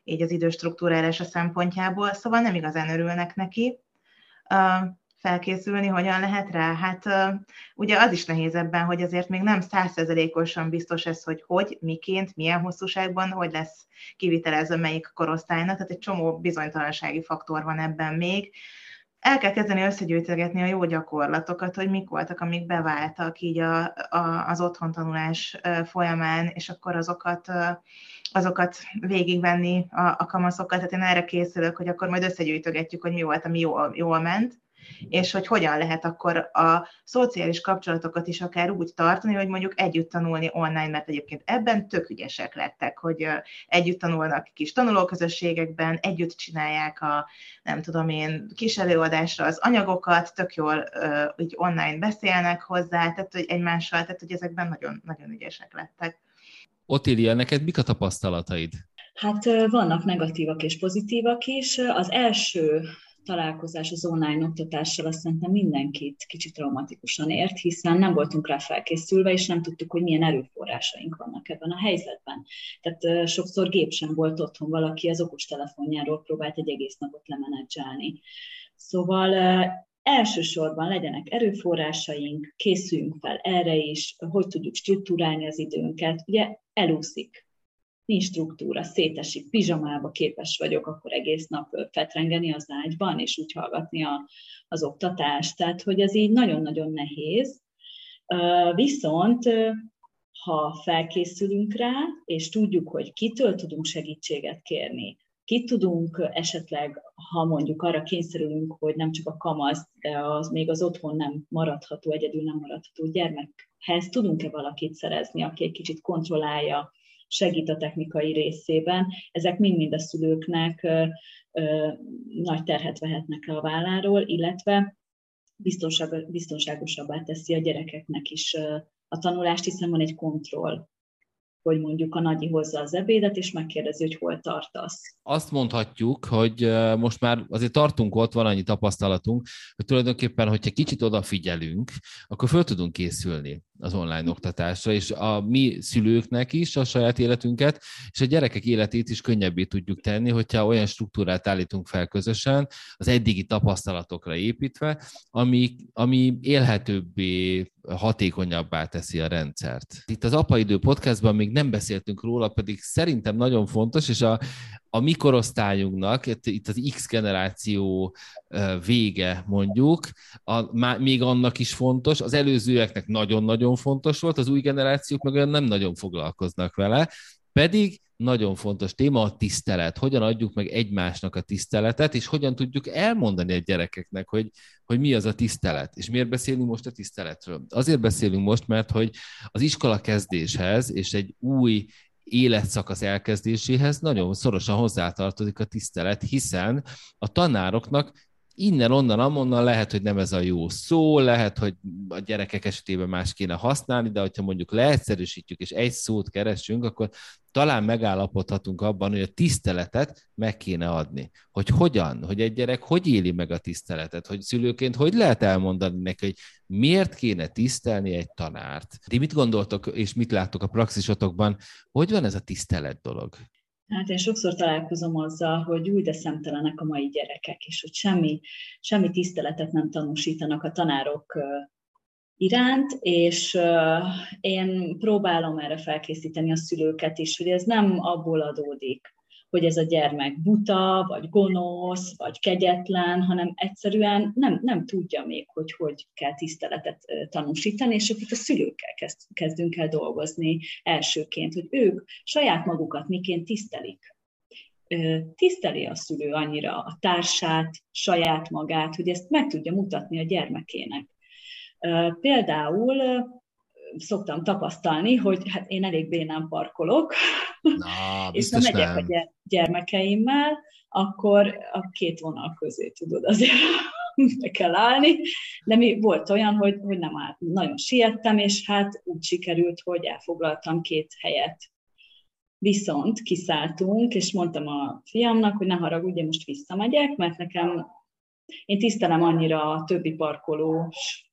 így az időstruktúrálása szempontjából, szóval nem igazán örülnek neki. Felkészülni hogyan lehet rá? Hát ugye az is nehéz ebben, hogy azért még nem százszerzelékosan biztos ez, hogy hogy, miként, milyen hosszúságban, hogy lesz kivitelezve melyik korosztálynak, tehát egy csomó bizonytalansági faktor van ebben még el kell kezdeni összegyűjtögetni a jó gyakorlatokat, hogy mik voltak, amik beváltak így a, a, az otthontanulás folyamán, és akkor azokat azokat végigvenni a, a kamaszokkal, tehát én erre készülök, hogy akkor majd összegyűjtögetjük, hogy mi volt, ami jól, jól ment, és hogy hogyan lehet akkor a szociális kapcsolatokat is akár úgy tartani, hogy mondjuk együtt tanulni online, mert egyébként ebben tök ügyesek lettek, hogy együtt tanulnak kis tanulóközösségekben, együtt csinálják a, nem tudom én, kis előadásra az anyagokat, tök jól így online beszélnek hozzá, tehát hogy egymással, tehát hogy ezekben nagyon, nagyon ügyesek lettek. Otília, neked mik a tapasztalataid? Hát vannak negatívak és pozitívak is. Az első találkozás az online oktatással azt szerintem mindenkit kicsit traumatikusan ért, hiszen nem voltunk rá felkészülve, és nem tudtuk, hogy milyen erőforrásaink vannak ebben a helyzetben. Tehát sokszor gép sem volt otthon, valaki az okostelefonjáról próbált egy egész napot lemenedzselni. Szóval elsősorban legyenek erőforrásaink, készüljünk fel erre is, hogy tudjuk struktúrálni az időnket. Ugye elúszik, nincs struktúra, szétesik, pizsamába képes vagyok akkor egész nap fetrengeni az ágyban, és úgy hallgatni a, az oktatást. Tehát, hogy ez így nagyon-nagyon nehéz. Viszont ha felkészülünk rá, és tudjuk, hogy kitől tudunk segítséget kérni, Kit tudunk esetleg, ha mondjuk arra kényszerülünk, hogy nem csak a kamasz, de az még az otthon nem maradható, egyedül nem maradható gyermekhez, tudunk-e valakit szerezni, aki egy kicsit kontrollálja, segít a technikai részében. Ezek mind-mind a szülőknek ö, ö, nagy terhet vehetnek le a válláról, illetve biztonság, biztonságosabbá teszi a gyerekeknek is a tanulást, hiszen van egy kontroll hogy mondjuk a nagyi hozza az ebédet, és megkérdezi, hogy hol tartasz. Azt mondhatjuk, hogy most már azért tartunk ott, van annyi tapasztalatunk, hogy tulajdonképpen, hogyha kicsit odafigyelünk, akkor föl tudunk készülni az online oktatásra, és a mi szülőknek is a saját életünket, és a gyerekek életét is könnyebbé tudjuk tenni, hogyha olyan struktúrát állítunk fel közösen, az eddigi tapasztalatokra építve, ami, ami élhetőbbé, hatékonyabbá teszi a rendszert. Itt az Apaidő podcastban még nem beszéltünk róla, pedig szerintem nagyon fontos, és a, a mi korosztályunknak, itt az X generáció vége mondjuk, a, még annak is fontos, az előzőeknek nagyon-nagyon fontos volt, az új generációk meg olyan nem nagyon foglalkoznak vele, pedig nagyon fontos téma a tisztelet. Hogyan adjuk meg egymásnak a tiszteletet, és hogyan tudjuk elmondani a gyerekeknek, hogy, hogy mi az a tisztelet. És miért beszélünk most a tiszteletről? Azért beszélünk most, mert hogy az iskola kezdéshez és egy új életszakasz elkezdéséhez nagyon szorosan hozzátartozik a tisztelet, hiszen a tanároknak innen, onnan, amonnan lehet, hogy nem ez a jó szó, lehet, hogy a gyerekek esetében más kéne használni, de hogyha mondjuk leegyszerűsítjük és egy szót keresünk, akkor talán megállapodhatunk abban, hogy a tiszteletet meg kéne adni. Hogy hogyan, hogy egy gyerek hogy éli meg a tiszteletet, hogy szülőként hogy lehet elmondani neki, hogy miért kéne tisztelni egy tanárt. Ti mit gondoltok, és mit láttok a praxisotokban, hogy van ez a tisztelet dolog? Hát én sokszor találkozom azzal, hogy úgy de szemtelenek a mai gyerekek, és hogy semmi, semmi tiszteletet nem tanúsítanak a tanárok iránt, és én próbálom erre felkészíteni a szülőket is, hogy ez nem abból adódik, hogy ez a gyermek buta, vagy gonosz, vagy kegyetlen, hanem egyszerűen nem, nem tudja még, hogy hogy kell tiszteletet tanúsítani, és itt a szülőkkel kezd, kezdünk el dolgozni elsőként, hogy ők saját magukat miként tisztelik. Tiszteli a szülő annyira a társát, saját magát, hogy ezt meg tudja mutatni a gyermekének. Például szoktam tapasztalni, hogy hát én elég bénán parkolok, Na, [laughs] és ha megyek nem. a gyermekeimmel, akkor a két vonal közé tudod azért [laughs] be kell állni, de mi volt olyan, hogy, hogy nem állt, nagyon siettem, és hát úgy sikerült, hogy elfoglaltam két helyet. Viszont kiszálltunk, és mondtam a fiamnak, hogy ne haragudj, most visszamegyek, mert nekem én tisztelem annyira a többi parkolós,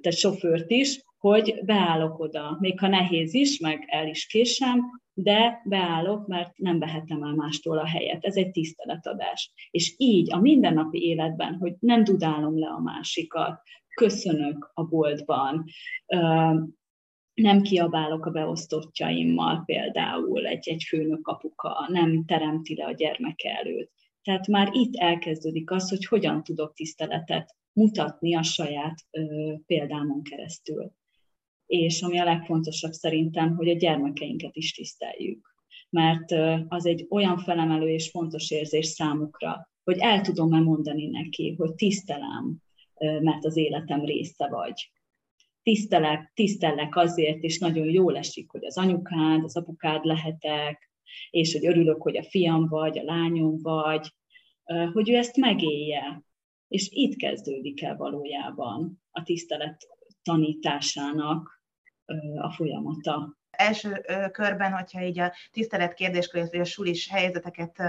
tehát sofőrt is, hogy beállok oda, még ha nehéz is, meg el is késem, de beállok, mert nem vehetem el mástól a helyet. Ez egy tiszteletadás. És így a mindennapi életben, hogy nem dudálom le a másikat, köszönök a boltban, nem kiabálok a beosztottjaimmal például egy, egy főnök apuka, nem teremti le a gyermeke előtt. Tehát már itt elkezdődik az, hogy hogyan tudok tiszteletet mutatni a saját ö, példámon keresztül és ami a legfontosabb szerintem, hogy a gyermekeinket is tiszteljük. Mert az egy olyan felemelő és fontos érzés számukra, hogy el tudom-e mondani neki, hogy tisztelem, mert az életem része vagy. Tisztelek, tisztellek azért, és nagyon jól esik, hogy az anyukád, az apukád lehetek, és hogy örülök, hogy a fiam vagy, a lányom vagy, hogy ő ezt megélje. És itt kezdődik el valójában a tisztelet tanításának a folyamata. Első körben, hogyha így a tisztelet kérdéskör, vagy a sulis helyzeteket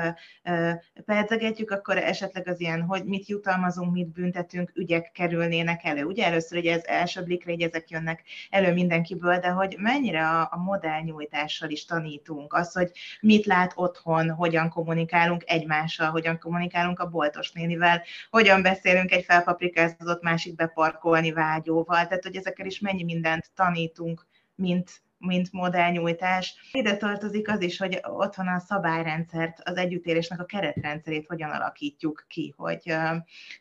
pedzegetjük, akkor esetleg az ilyen, hogy mit jutalmazunk, mit büntetünk, ügyek kerülnének elő. Ugye először ugye ez első blikre így ezek jönnek elő mindenkiből, de hogy mennyire a, a modellnyújtással is tanítunk, az, hogy mit lát otthon, hogyan kommunikálunk egymással, hogyan kommunikálunk a boltos nénivel, hogyan beszélünk egy felpaprikázott másik beparkolni vágyóval, tehát hogy ezekkel is mennyi mindent tanítunk, mint mint modellnyújtás. Ide tartozik az is, hogy otthon a szabályrendszert, az együttélésnek a keretrendszerét hogyan alakítjuk ki, hogy,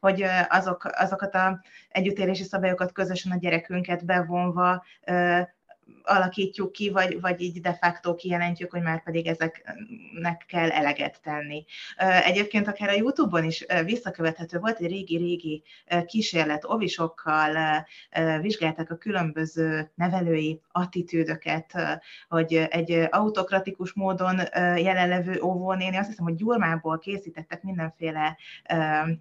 hogy azok, azokat a együttélési szabályokat közösen a gyerekünket bevonva alakítjuk ki, vagy, vagy így de facto kijelentjük, hogy már pedig ezeknek kell eleget tenni. Egyébként akár a YouTube-on is visszakövethető volt egy régi-régi kísérlet, ovisokkal vizsgálták a különböző nevelői attitűdöket, hogy egy autokratikus módon jelenlevő óvónéni, azt hiszem, hogy gyurmából készítettek mindenféle,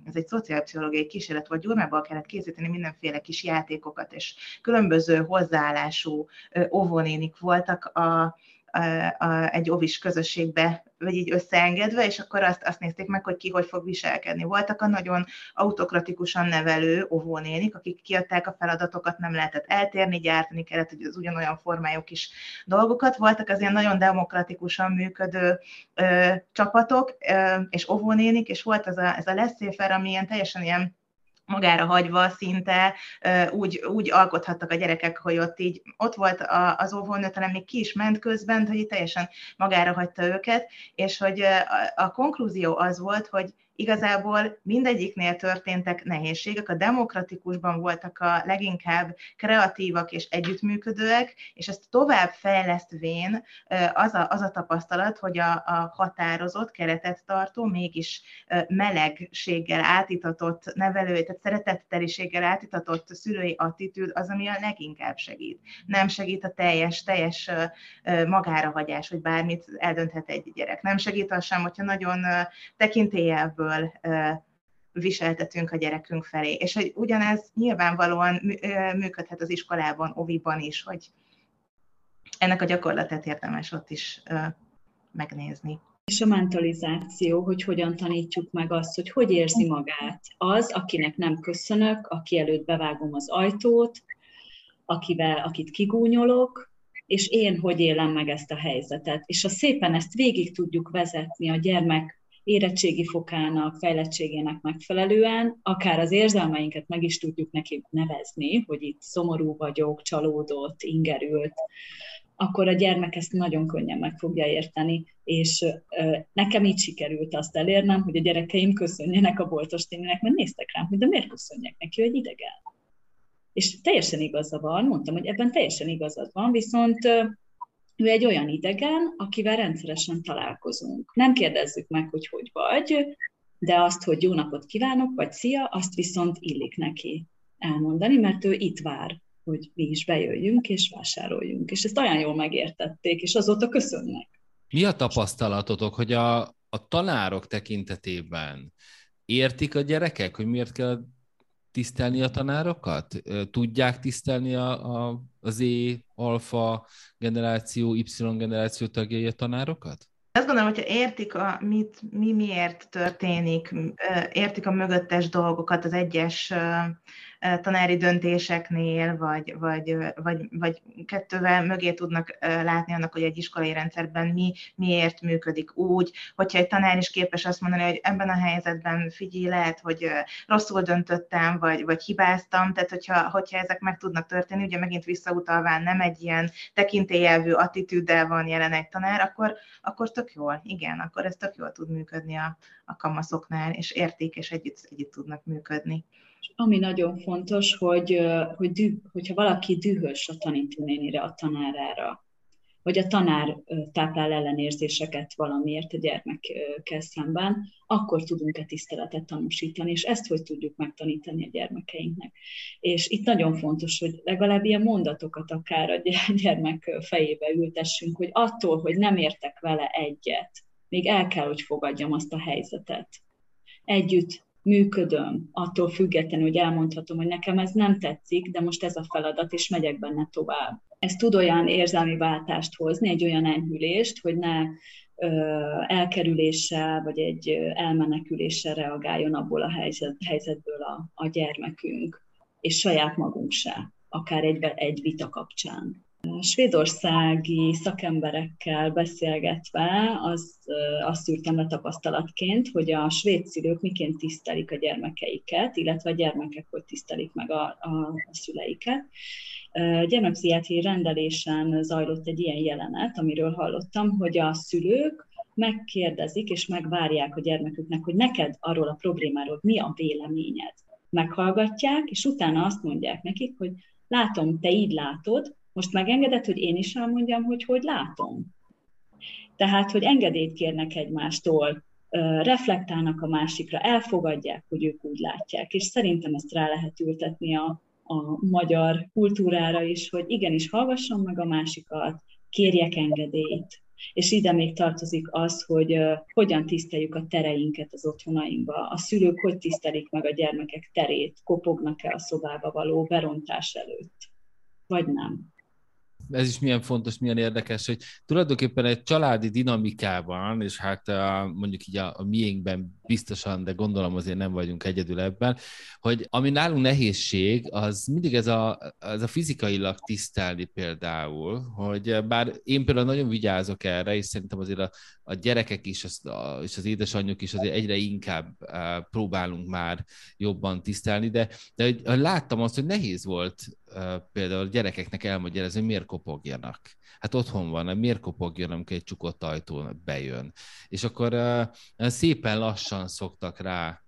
ez egy szociálpszichológiai kísérlet volt, gyurmából kellett készíteni mindenféle kis játékokat, és különböző hozzáállású óvónénik voltak a, a, a, egy ovis közösségbe, vagy így összeengedve, és akkor azt, azt nézték meg, hogy ki hogy fog viselkedni. Voltak a nagyon autokratikusan nevelő óvónénik, akik kiadták a feladatokat, nem lehetett eltérni, gyártani kellett, hogy az ugyanolyan formájuk is dolgokat. Voltak az ilyen nagyon demokratikusan működő ö, csapatok ö, és óvónénik, és volt az a, ez a leszéfer, ami ilyen teljesen ilyen magára hagyva szinte úgy, úgy alkothattak a gyerekek, hogy ott így ott volt az óvónő, talán még ki is ment közben, hogy teljesen magára hagyta őket, és hogy a konklúzió az volt, hogy igazából mindegyiknél történtek nehézségek, a demokratikusban voltak a leginkább kreatívak és együttműködőek, és ezt tovább fejlesztvén az a, az a tapasztalat, hogy a, a határozott, keretet tartó, mégis melegséggel átítatott nevelői, tehát szeretetteliséggel átítatott szülői attitűd az, ami a leginkább segít. Nem segít a teljes, teljes magára hagyás, hogy bármit eldönthet egy gyerek. Nem segít az sem, hogyha nagyon tekintélyelből erőből viseltetünk a gyerekünk felé. És hogy ugyanez nyilvánvalóan működhet az iskolában, oviban is, hogy ennek a gyakorlatát érdemes ott is megnézni. És a mentalizáció, hogy hogyan tanítjuk meg azt, hogy hogy érzi magát az, akinek nem köszönök, aki előtt bevágom az ajtót, akivel, akit kigúnyolok, és én hogy élem meg ezt a helyzetet. És ha szépen ezt végig tudjuk vezetni a gyermek érettségi fokának, fejlettségének megfelelően, akár az érzelmeinket meg is tudjuk neki nevezni, hogy itt szomorú vagyok, csalódott, ingerült, akkor a gyermek ezt nagyon könnyen meg fogja érteni, és nekem így sikerült azt elérnem, hogy a gyerekeim köszönjenek a boltos tényleg, mert néztek rám, hogy de miért köszönjek neki, hogy idegen. És teljesen igaza van, mondtam, hogy ebben teljesen igazad van, viszont ő egy olyan idegen, akivel rendszeresen találkozunk. Nem kérdezzük meg, hogy hogy vagy, de azt, hogy jó napot kívánok, vagy szia, azt viszont illik neki elmondani, mert ő itt vár, hogy mi is bejöjjünk és vásároljunk. És ezt olyan jól megértették, és azóta köszönnek. Mi a tapasztalatotok, hogy a, a tanárok tekintetében értik a gyerekek, hogy miért kell tisztelni a tanárokat? Tudják tisztelni a, a, az E, alfa generáció, Y generáció tagjai a tanárokat? Azt gondolom, hogyha értik, a, mit, mi miért történik, értik a mögöttes dolgokat, az egyes tanári döntéseknél, vagy, vagy, vagy, vagy kettővel mögé tudnak látni annak, hogy egy iskolai rendszerben mi miért működik úgy, hogyha egy tanár is képes azt mondani, hogy ebben a helyzetben figyelj, lehet, hogy rosszul döntöttem, vagy, vagy hibáztam, tehát hogyha, hogyha ezek meg tudnak történni, ugye megint visszautalván nem egy ilyen tekintélyelvű attitűddel van jelen egy tanár, akkor, akkor tök jól, igen, akkor ez tök jól tud működni a, a kamaszoknál, és érték, és együtt, együtt tudnak működni. Ami nagyon fontos, hogy, hogy düh, hogyha valaki dühös a tanítónénire, a tanárára, vagy a tanár táplál ellenérzéseket valamiért a gyermekkel szemben, akkor tudunk-e tiszteletet tanúsítani, és ezt hogy tudjuk megtanítani a gyermekeinknek. És itt nagyon fontos, hogy legalább ilyen mondatokat akár a gyermek fejébe ültessünk, hogy attól, hogy nem értek vele egyet, még el kell, hogy fogadjam azt a helyzetet. Együtt működöm, attól függetlenül, hogy elmondhatom, hogy nekem ez nem tetszik, de most ez a feladat, és megyek benne tovább. Ez tud olyan érzelmi váltást hozni, egy olyan enyhülést, hogy ne elkerüléssel, vagy egy elmeneküléssel reagáljon abból a helyzet, helyzetből a, a gyermekünk, és saját magunk se, akár egy, egy vita kapcsán. Svédországi szakemberekkel beszélgetve az, azt szűrtem le tapasztalatként, hogy a svéd szülők miként tisztelik a gyermekeiket, illetve a gyermekek hogy tisztelik meg a, a, a szüleiket. Gyermekpszichiátriai rendelésen zajlott egy ilyen jelenet, amiről hallottam, hogy a szülők megkérdezik és megvárják a gyermeküknek, hogy neked arról a problémáról mi a véleményed. Meghallgatják, és utána azt mondják nekik, hogy látom, te így látod, most megengedett, hogy én is elmondjam, hogy hogy látom. Tehát, hogy engedélyt kérnek egymástól, reflektálnak a másikra, elfogadják, hogy ők úgy látják, és szerintem ezt rá lehet ültetni a, a magyar kultúrára is, hogy igenis hallgassam meg a másikat, kérjek engedélyt. És ide még tartozik az, hogy uh, hogyan tiszteljük a tereinket az otthonainkba. A szülők hogy tisztelik meg a gyermekek terét, kopognak-e a szobába való berontás előtt, vagy nem ez is milyen fontos, milyen érdekes, hogy tulajdonképpen egy családi dinamikában, és hát a, mondjuk így a, a miénkben biztosan, de gondolom azért nem vagyunk egyedül ebben, hogy ami nálunk nehézség, az mindig ez a, ez a fizikailag tisztelni például, hogy bár én például nagyon vigyázok erre, és szerintem azért a, a gyerekek is, az, a, és az édesanyjuk is azért egyre inkább uh, próbálunk már jobban tisztelni, de, de hogy, láttam azt, hogy nehéz volt például gyerekeknek elmagyarázni, miért kopogjanak. Hát otthon van, miért kopogjon, amikor egy csukott ajtón bejön. És akkor szépen lassan szoktak rá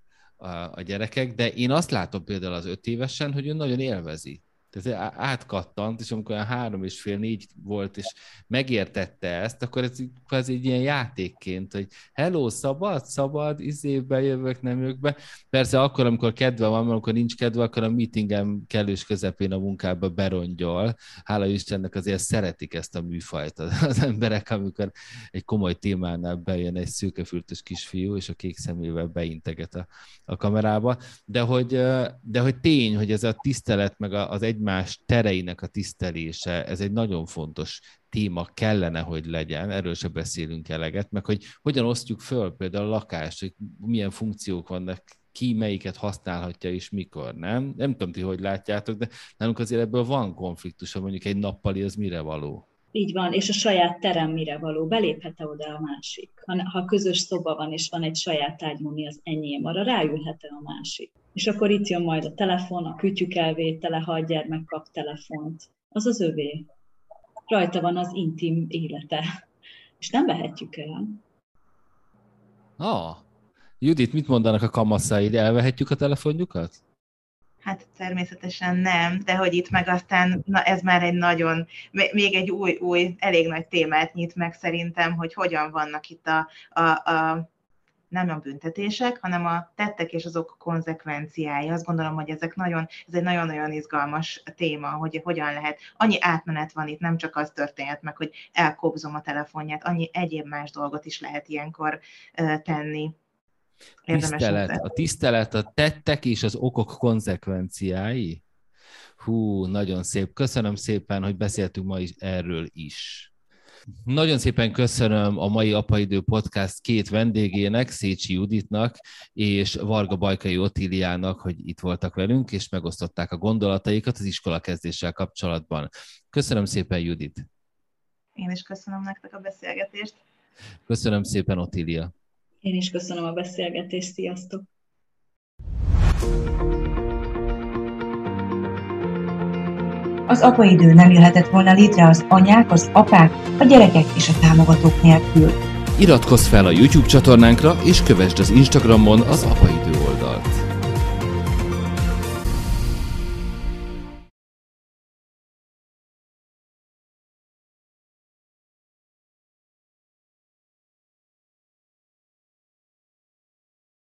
a gyerekek, de én azt látom például az öt évesen, hogy ő nagyon élvezi tehát átkattant, és amikor olyan három és fél, négy volt, és megértette ezt, akkor ez kvázi egy ilyen játékként, hogy hello, szabad, szabad, izébe jövök, nem jövök be. Persze akkor, amikor kedve van, amikor nincs kedve, akkor a meetingem kellős közepén a munkába berongyol. Hála Istennek azért szeretik ezt a műfajt az emberek, amikor egy komoly témánál bejön egy szőkefürtös kisfiú, és a kék szemével beinteget a, a kamerába. De hogy, de hogy tény, hogy ez a tisztelet, meg az egy egymás tereinek a tisztelése, ez egy nagyon fontos téma kellene, hogy legyen, erről se beszélünk eleget, meg hogy hogyan osztjuk föl például a lakást, hogy milyen funkciók vannak, ki melyiket használhatja és mikor, nem? Nem tudom ti, hogy látjátok, de nálunk azért ebből van konfliktus, mondjuk egy nappali az mire való. Így van, és a saját terem mire való, beléphet-e oda a másik? Ha, ha közös szoba van, és van egy saját ágy, ami az enyém, arra ráülhet-e a másik? És akkor itt jön majd a telefon, a kütyük elvétele, ha a gyermek kap telefont. Az az övé. Rajta van az intim élete. És nem vehetjük el. Ah, Judit, mit mondanak a kamaszaid? Elvehetjük a telefonjukat? Hát természetesen nem, de hogy itt meg aztán, na ez már egy nagyon, még egy új, új, elég nagy témát nyit meg szerintem, hogy hogyan vannak itt a, a, a nem a büntetések, hanem a tettek és azok konzekvenciái. Azt gondolom, hogy ezek nagyon, ez egy nagyon-nagyon izgalmas téma, hogy hogyan lehet. Annyi átmenet van itt, nem csak az történhet meg, hogy elkobzom a telefonját, annyi egyéb más dolgot is lehet ilyenkor tenni. Tisztelet, a tisztelet, a tettek és az okok konzekvenciái. Hú, nagyon szép. Köszönöm szépen, hogy beszéltünk ma is erről is. Nagyon szépen köszönöm a mai Apaidő Podcast két vendégének, Szécsi Juditnak és Varga Bajkai Otíliának, hogy itt voltak velünk, és megosztották a gondolataikat az iskola kezdéssel kapcsolatban. Köszönöm szépen, Judit! Én is köszönöm nektek a beszélgetést. Köszönöm szépen, Otília! Én is köszönöm a beszélgetést, sziasztok! Az apaidő nem jöhetett volna létre az anyák, az apák, a gyerekek és a támogatók nélkül. Iratkozz fel a YouTube csatornánkra, és kövessd az Instagramon az apaidő oldalt.